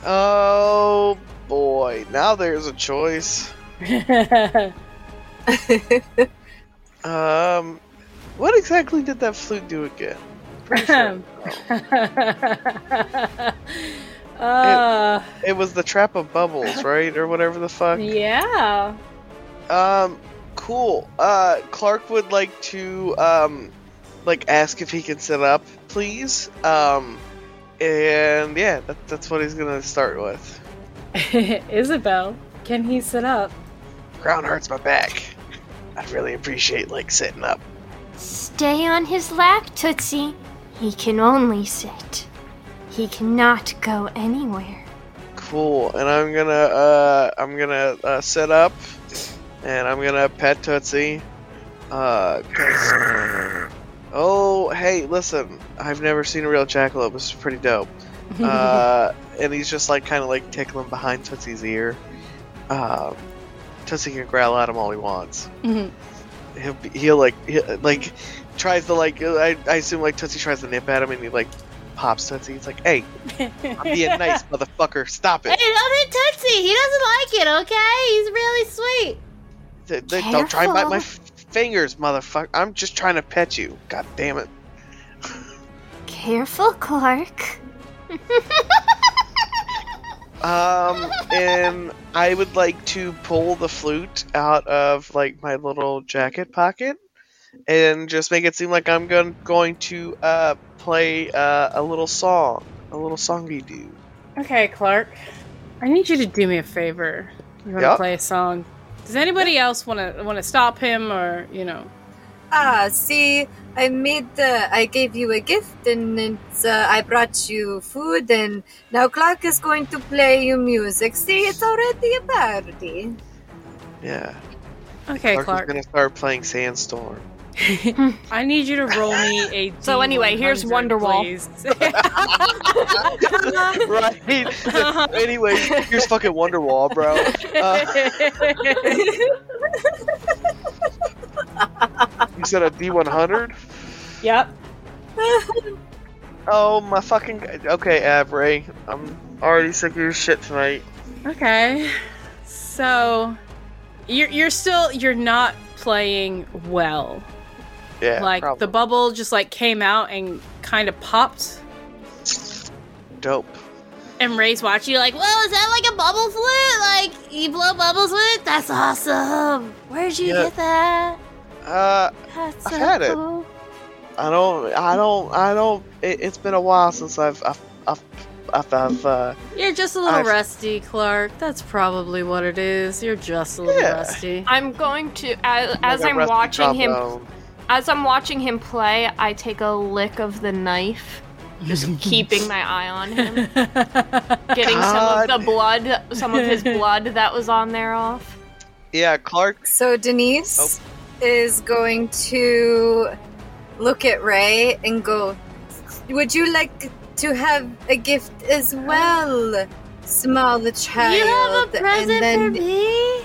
oh boy, now there's a choice. Um, what exactly did that flute do again? Sure. Uh, It was the trap of bubbles, right, or whatever the fuck. yeah. Um, cool. Uh, Clark would like to um, like ask if he can sit up, please. Um, and yeah, that, that's what he's gonna start with. Isabel, can he sit up? Ground hurts my back. I'd really appreciate like sitting up. Stay on his lap, Tootsie. He can only sit. He cannot go anywhere. Cool. And I'm gonna uh I'm gonna uh, sit up and I'm gonna pet Tootsie. Uh, Oh, hey, listen. I've never seen a real jackalope. This is pretty dope. Uh, and he's just like kind of like tickling behind Tootsie's ear. Um, Tootsie can growl at him all he wants. Mhm. He'll be, he'll like he'll, like tries to like I, I assume like Tootsie tries to nip at him and he like pops Tootsie. He's like, "Hey, I'm being nice, motherfucker. Stop it. Hey, don't hit Tootsie. He doesn't like it. Okay, he's really sweet. Don't try and bite my f- fingers, motherfucker. I'm just trying to pet you. God damn it." Careful, Clark. Um, and I would like to pull the flute out of like my little jacket pocket and just make it seem like I'm going going to uh play uh, a little song, a little songy do. Okay, Clark. I need you to do me a favor. You want to Yep. play a song? Does anybody else want to want to stop him or you know? Ah, see, I made the. I gave you a gift, and it's. Uh, I brought you food, and now Clark is going to play you music. See, it's already a party. Yeah. Okay, Clark, Clark. is gonna start playing Sandstorm. I need you to roll me a. So anyway, here's Wonderwall. right. anyway, here's fucking Wonderwall, bro. Uh, you said a D100? yep. Oh my fucking. Okay, Avery. I'm already sick of your shit tonight. Okay. So you're you're still you're not playing well. Yeah. like probably. the bubble just like came out and kind of popped. dope. And Ray's watching You're like, whoa, is that like a bubble flute? Like you blow bubbles with it? That's awesome. Where'd you Yeah. get that? Uh, That's I've so had it. I don't. I don't. I don't. It, it's been a while since I've. I've. I've. I've, I've uh, You're just a little I've- rusty, Clark. That's probably what it is. You're just a little Yeah. rusty. I'm going to as, as like a I'm watching him trombone. As I'm watching him play, I take a lick of the knife, just keeping my eye on him, getting some of the blood, some of his blood that was on there off. Yeah, Clark. So Denise oh. is going to look at Ray and go, Would you like to have a gift as well, small child? You have a present and then, for me?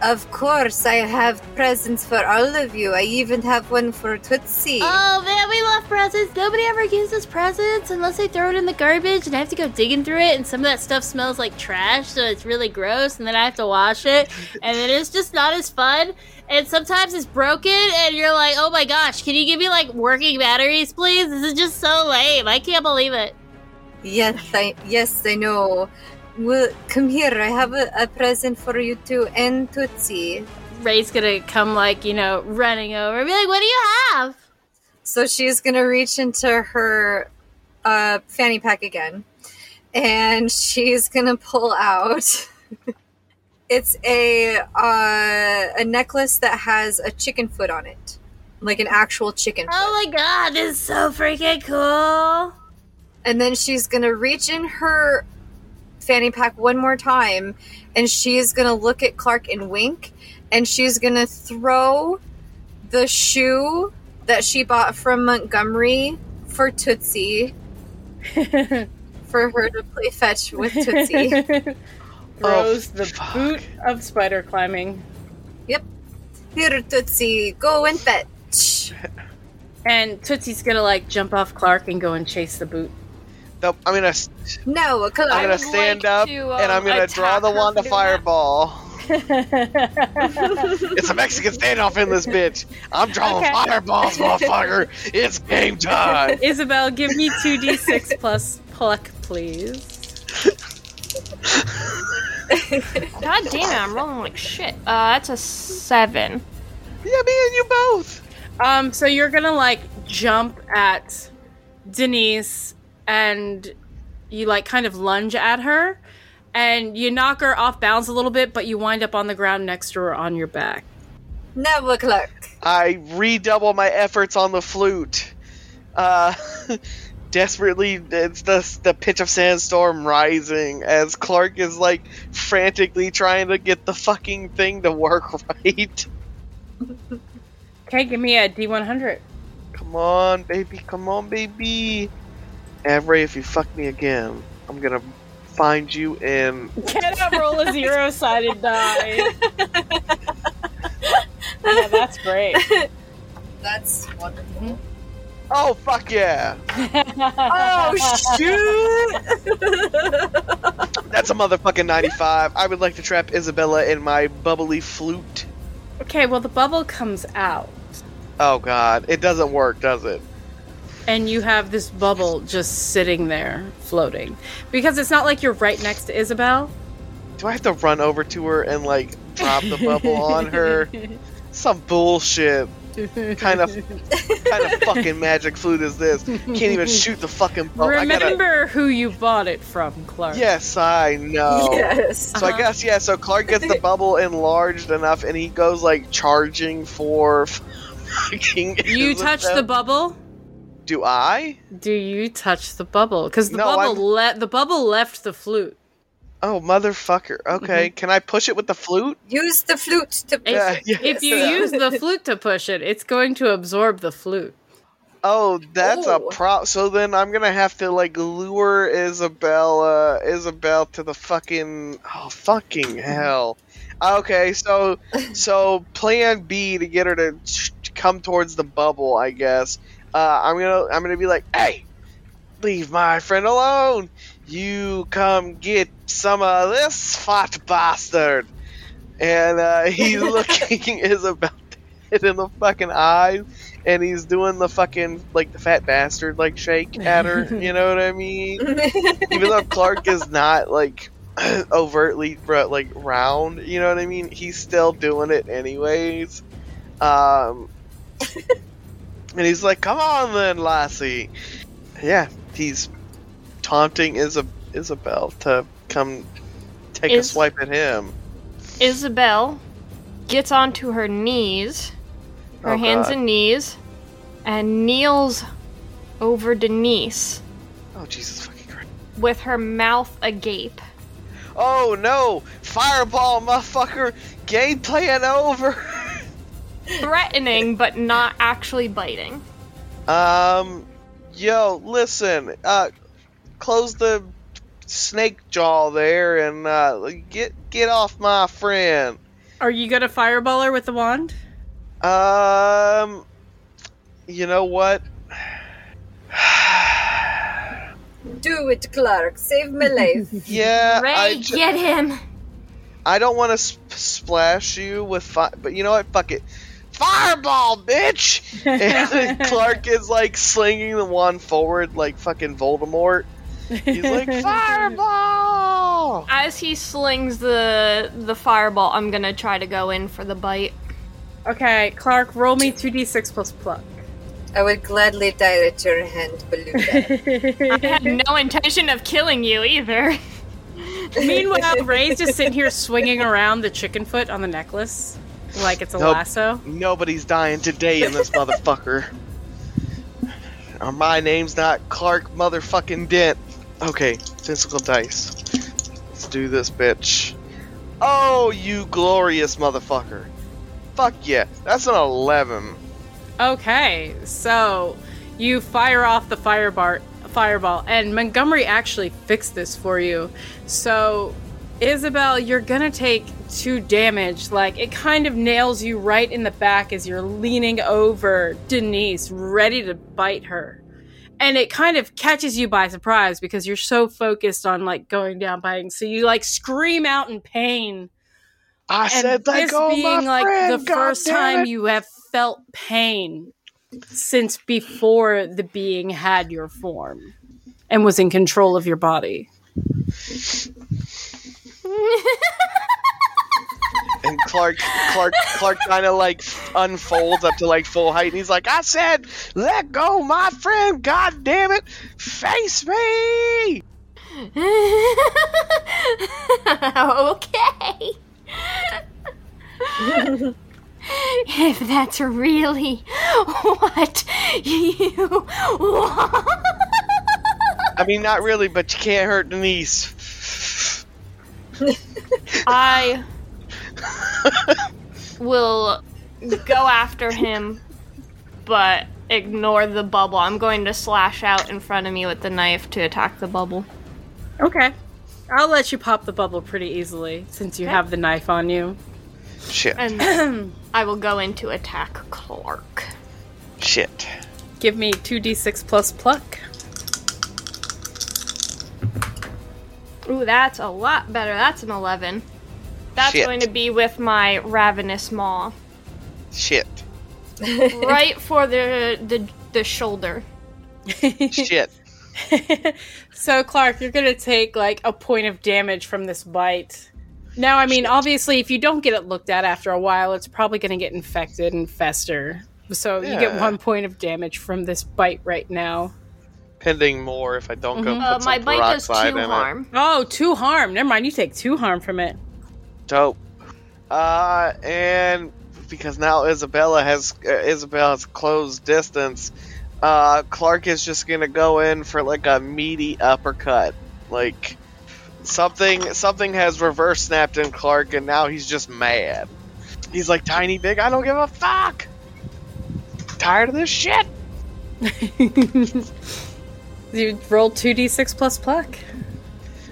Of course, I have presents for all of you. I even have one for Tootsie. Oh man, we love presents. Nobody ever gives us presents unless they throw it in the garbage, and I have to go digging through it. And some of that stuff smells like trash, so it's really gross. And then I have to wash it, and then it's just not as fun. And sometimes it's broken, and you're like, "Oh my gosh, can you give me like working batteries, please? This is just so lame. I can't believe it." Yes, I yes, I know. Well, come here. I have a, a present for you too, and Tootsie. Ray's gonna come like you know running over, be like, "What do you have?" So she's gonna reach into her uh, fanny pack again, and she's gonna pull out. it's a uh, a necklace that has a chicken foot on it, like an actual chicken. Foot. Oh my god, this is so freaking cool. And then she's gonna reach in her fanny pack one more time, and she's gonna look at Clark and wink, and she's gonna throw the shoe that she bought from Montgomery for Tootsie for her to play fetch with Tootsie. Oh, Throws Oh, the fuck. boot of spider climbing, Yep. Here, Tootsie, go and fetch. and Tootsie's gonna like jump off Clark and go and chase the boot. Nope. I'm gonna. No, I'm gonna would stand like up to, and I'm um, gonna draw the her wand of fireball. It's a Mexican standoff in this bitch. I'm drawing Okay. fireballs, motherfucker. It's game time. Isabel, give me two d six plus pluck, please. God damn it, I'm rolling like shit. Uh, that's a seven. Yeah, me and you both. Um, so you're gonna like jump at Denise and you like kind of lunge at her and you knock her off balance a little bit, but you wind up on the ground next to her on your back. Never, Clark. I redouble my efforts on the flute. Uh, desperately, it's the the pitch of sandstorm rising as Clark is like frantically trying to get the fucking thing to work right. Okay, give me a D100. Come on, baby. Come on, baby. Avery, if you fuck me again, I'm gonna find you in. Cannot roll a zero sided die. yeah, that's great. That's wonderful. Oh fuck yeah! Oh shoot! That's a motherfucking 95. I would like to trap Isabella in my bubbly flute. Okay, well, the bubble comes out, Oh god, it doesn't work, does it? And you have this bubble just sitting there floating. Because it's not like you're right next to Isabel. Do I have to run over to her and like drop the bubble on her? Some bullshit. Kind of, kind of fucking magic flute is this? Can't even shoot the fucking bubble. I gotta. Remember who you bought it from, Clark. Yes, I know. Yes. So I uh-huh. guess yeah. So Clark gets the bubble enlarged enough, and he goes like charging for fucking. You touch the bubble? Do I? Do you touch the bubble? Because the No, bubble le- the bubble left the flute. Oh motherfucker. Okay, mm-hmm. can I push it with the flute? Use the flute to. If, Yeah, yeah. if you use the flute to push it, it's going to absorb the flute. Oh, that's a Oh. pro. So then I'm gonna have to like lure Isabella, Isabel to the fucking. Oh fucking hell. Okay, so so plan B to get her to ch- come towards the bubble, I guess. Uh, I'm gonna I'm gonna be like, hey, leave my friend alone. You come get some of this fat bastard. And uh, he's looking Isabel dead in the fucking eyes and he's doing the fucking like the fat bastard like shake at her. you know what I mean? Even though Clark is not like overtly like round, you know what I mean? He's still doing it anyways. Um, and he's like, "Come on then, Lassie." Yeah, he's taunting Isab- Isabel to come take a swipe at him. Isabel gets onto her knees, her Oh, hands God. and knees, and kneels over Denise Oh Jesus fucking Christ! with her mouth agape. Oh no! Fireball, motherfucker! Game playing over. Threatening, but not actually biting. Um, yo, listen, uh, close the snake jaw there and uh, get get off my friend. Are you gonna fireball her with the wand? Um, you know what? Do it, Clark. Save my life. Yeah, I, Ray, ju- get him! I don't want to sp- splash you with fire, but you know what? Fuck it. Fireball, bitch! and Clark is like slinging the wand forward like fucking Voldemort. He's like, Fireball! As he slings the the fireball, I'm gonna try to go in for the bite. Okay, Clark, roll me 2d6 plus pluck. I would gladly direct your hand, Beluga. I had no intention of killing you either. Meanwhile, Ray's just sitting here swinging around the chicken foot on the necklace like it's a Nope. lasso. Nobody's dying today in this motherfucker. My name's not Clark motherfucking Dent. Okay, physical dice. Let's do this, bitch. Oh, you glorious motherfucker. Fuck yeah, that's an 11. Okay, so you fire off the firebar- fireball, and Montgomery actually fixed this for you. So, Isabel, you're gonna take two damage. Like, it kind of nails you right in the back as you're leaning over Denise, ready to bite her. And it kind of catches you by surprise because you're so focused on, like, going down biting. So you, like, scream out in pain. I And said this being like friend, the first time you have felt pain since before the being had your form and was in control of your body. And Clark, Clark, Clark kind of like unfolds up to like full height, and he's like, "I said, let go, my friend. God damn it, face me." okay. if that's really what you want. I mean, not really, but you can't hurt Denise. I will go after him, but ignore the bubble. I'm going to slash out in front of me with the knife to attack the bubble. Okay. I'll let you pop the bubble pretty easily since you have the knife on you. Shit. And I will go in to attack Clark. Shit. Give me 2d6 plus pluck. Ooh, that's a lot better. That's an 11. That's Shit. going to be with my ravenous maw. Shit. right for the the, the shoulder. Shit. so, Clark, you're going to take like a point of damage from this bite. Now, I mean, obviously, if you don't get it looked at after a while, it's probably going to get infected and fester. So, you get one point of damage from this bite right now. Pending more if I don't go put Uh, some my bite does two peroxide in it. harm. Oh, two harm. Never mind, you take two harm from it. Dope. Uh, and because now Isabella has uh, Isabella has closed distance, uh, Clark is just gonna go in for like a meaty uppercut. Like something something has reverse snapped in Clark, and now he's just mad. He's like tiny big. I don't give a fuck. Tired of this shit. You rolled 2d6 plus pluck.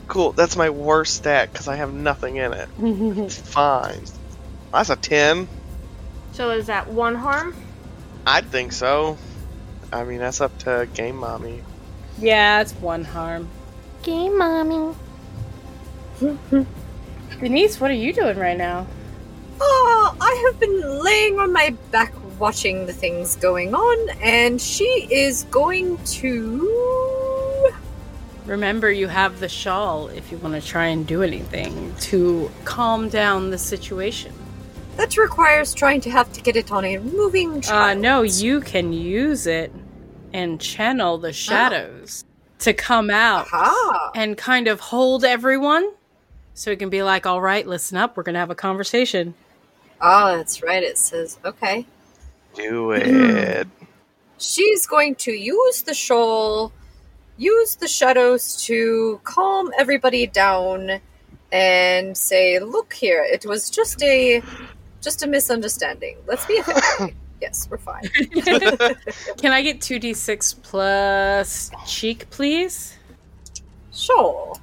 Cool. That's my worst stat because I have nothing in it. it's fine. That's a ten. So is that one harm? I think so. I mean, that's up to Game Mommy. Yeah, it's one harm. Game mommy. Denise, what are you doing right now? Oh, I have been laying on my back watching the things going on, and she is going to. Remember, you have the shawl if you want to try and do anything to calm down the situation. That requires trying to have to get it on a moving Uh, no, you can use it and channel the ah. shadows to come out Aha. and kind of hold everyone. So it can be like, all right, listen up, we're going to have a conversation. Oh, that's right. It says, okay. Do hmm. it. She's going to use the shawl, use the shadows to calm everybody down and say, look here, it was just a just a misunderstanding. Let's be a yes, we're fine. Can I get 2d6 plus cheek, please? Sure.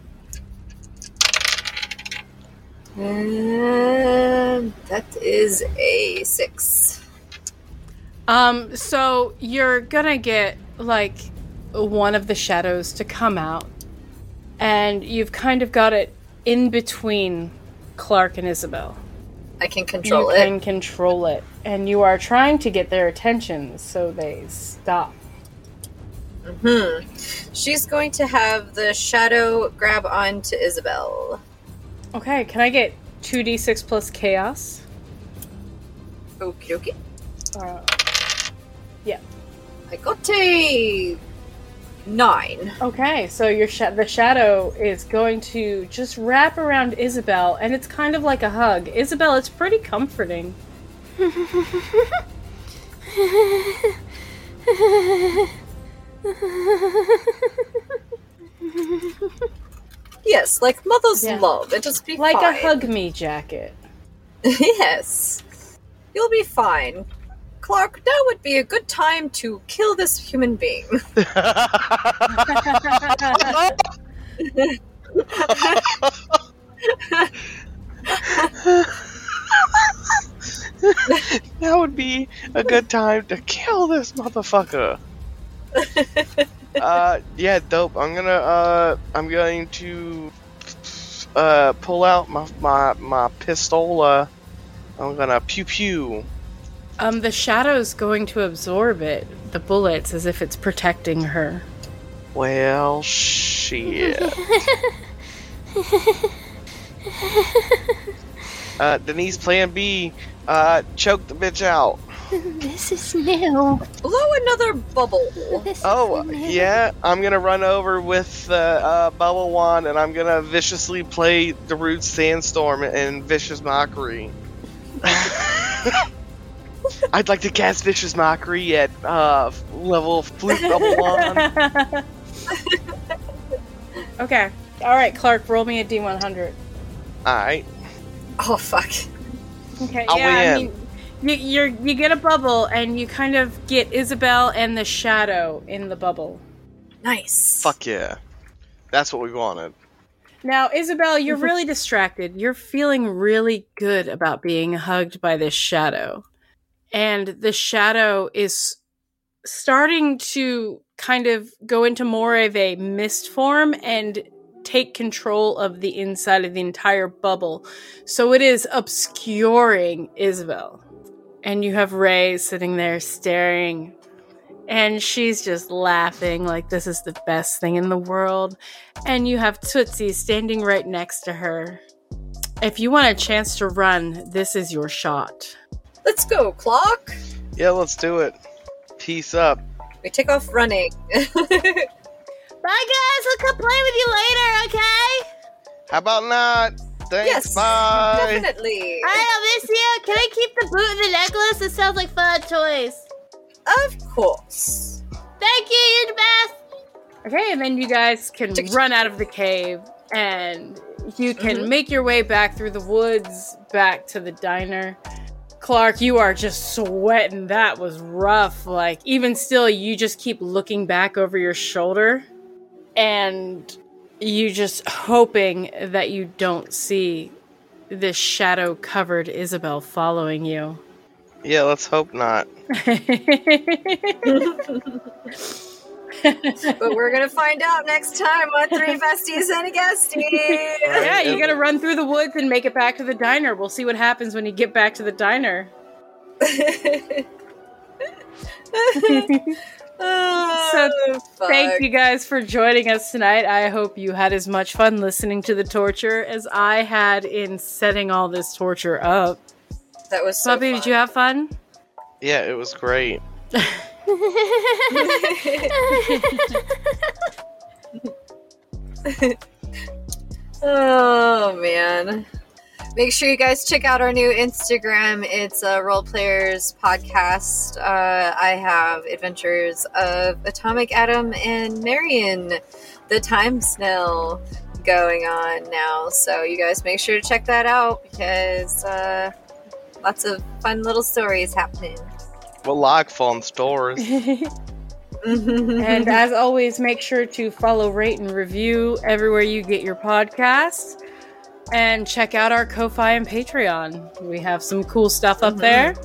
And that is a six. Um, so you're gonna get like one of the shadows to come out, and you've kind of got it in between Clark and Isabel. I can control you it. You can control it, and you are trying to get their attention so they stop. Hmm. She's going to have the shadow grab onto Isabel. Okay, can I get 2d6 plus chaos? Okie dokie. Uh, I got a nine. okay, so your sh- the shadow is going to just wrap around Isabel, and it's kind of like a hug. Isabel, it's pretty comforting. Yes, like mother's Yeah. love. It just be Like fine. a hug me jacket. yes. You'll be fine. Clark, now would be a good time to kill this human being. that would be a good time to kill this motherfucker. uh, yeah, dope. I'm gonna, uh, I'm going to, uh, pull out my my my pistola. I'm gonna pew pew. Um, the shadow's going to absorb it, the bullets, as if it's protecting her. Well, shit. uh, Denise, Plan B. Uh, choke the bitch out. This is new. Blow another bubble. This Oh, yeah. I'm gonna run over with the uh, bubble wand, and I'm gonna viciously play Darude Sandstorm in vicious mockery. I'd like to cast Vicious Mockery at uh, level flute level one. okay. All right, Clark, roll me a D100. Alright. Oh fuck. Okay. I'll yeah, I mean, you, you're you get a bubble and you kind of get Isabel and the shadow in the bubble. Nice. Fuck yeah. That's what we wanted. Now, Isabel, you're really distracted. You're feeling really good about being hugged by this shadow. And the shadow is starting to kind of go into more of a mist form and take control of the inside of the entire bubble. So it is obscuring Isabel. And you have Ray sitting there staring. And she's just laughing like this is the best thing in the world and you have Tootsie standing right next to her. If you want a chance to run, this is your shot. Let's go, Clark. Yeah, let's do it. Peace up. We take off running. Bye, guys. We'll come play with you later, okay? How about not? Thanks, yes, bye. definitely. I'll miss you. Can I keep the boot and the necklace? It sounds like fun toys. Of course. Thank you. You're the best. Okay, and then you guys can run out of the cave and you can mm-hmm. make your way back through the woods back to the diner. Clark, you are just sweating. That was rough. Like, even still, you just keep looking back over your shoulder and you just hoping that you don't see this shadow covered Isabel following you. Yeah, let's hope not. but we're gonna find out next time on Three Besties and a Guestie. Yeah, you gotta run through the woods and make it back to the diner. We'll see what happens when you get back to the diner. oh, Thank you guys for joining us tonight. I hope you had as much fun listening to the torture as I had in setting all this torture up. That was so Puppy, fun. did you have fun? Yeah, it was great. oh man. Make sure you guys check out our new Instagram. It's a Roll Players podcast. Uh, I have adventures of Atomic Atom and Marion, the time snail, going on now. So you guys make sure to check that out because uh, lots of fun little stories happening. Well, like fun stories. and as always, make sure to follow, rate, and review everywhere you get your podcasts. And check out our Ko-Fi and Patreon. We have some cool stuff up mm-hmm. there.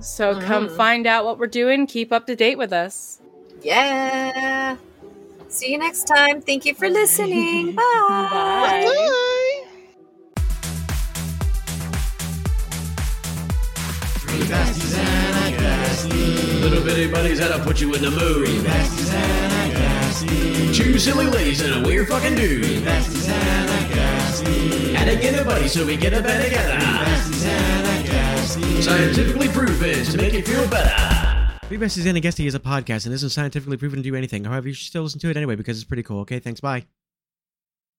So mm-hmm. come find out what we're doing. Keep up to date with us. yeah. See you next time. Thank you for listening. Bye. Bye. Three besties and a guestie. Little bitty buddies that'll put you in the mood. Three besties and a guestie. Two silly ladies and a weird fucking dude. Three besties and a guestie. And to get a buddy so we get a bed together. Three besties and a guestie. Scientifically proven to make you feel better. Three Besties and a Guestie is a podcast and isn't scientifically proven to do anything. However, you should still listen to it anyway because it's pretty cool. Okay, thanks. Bye.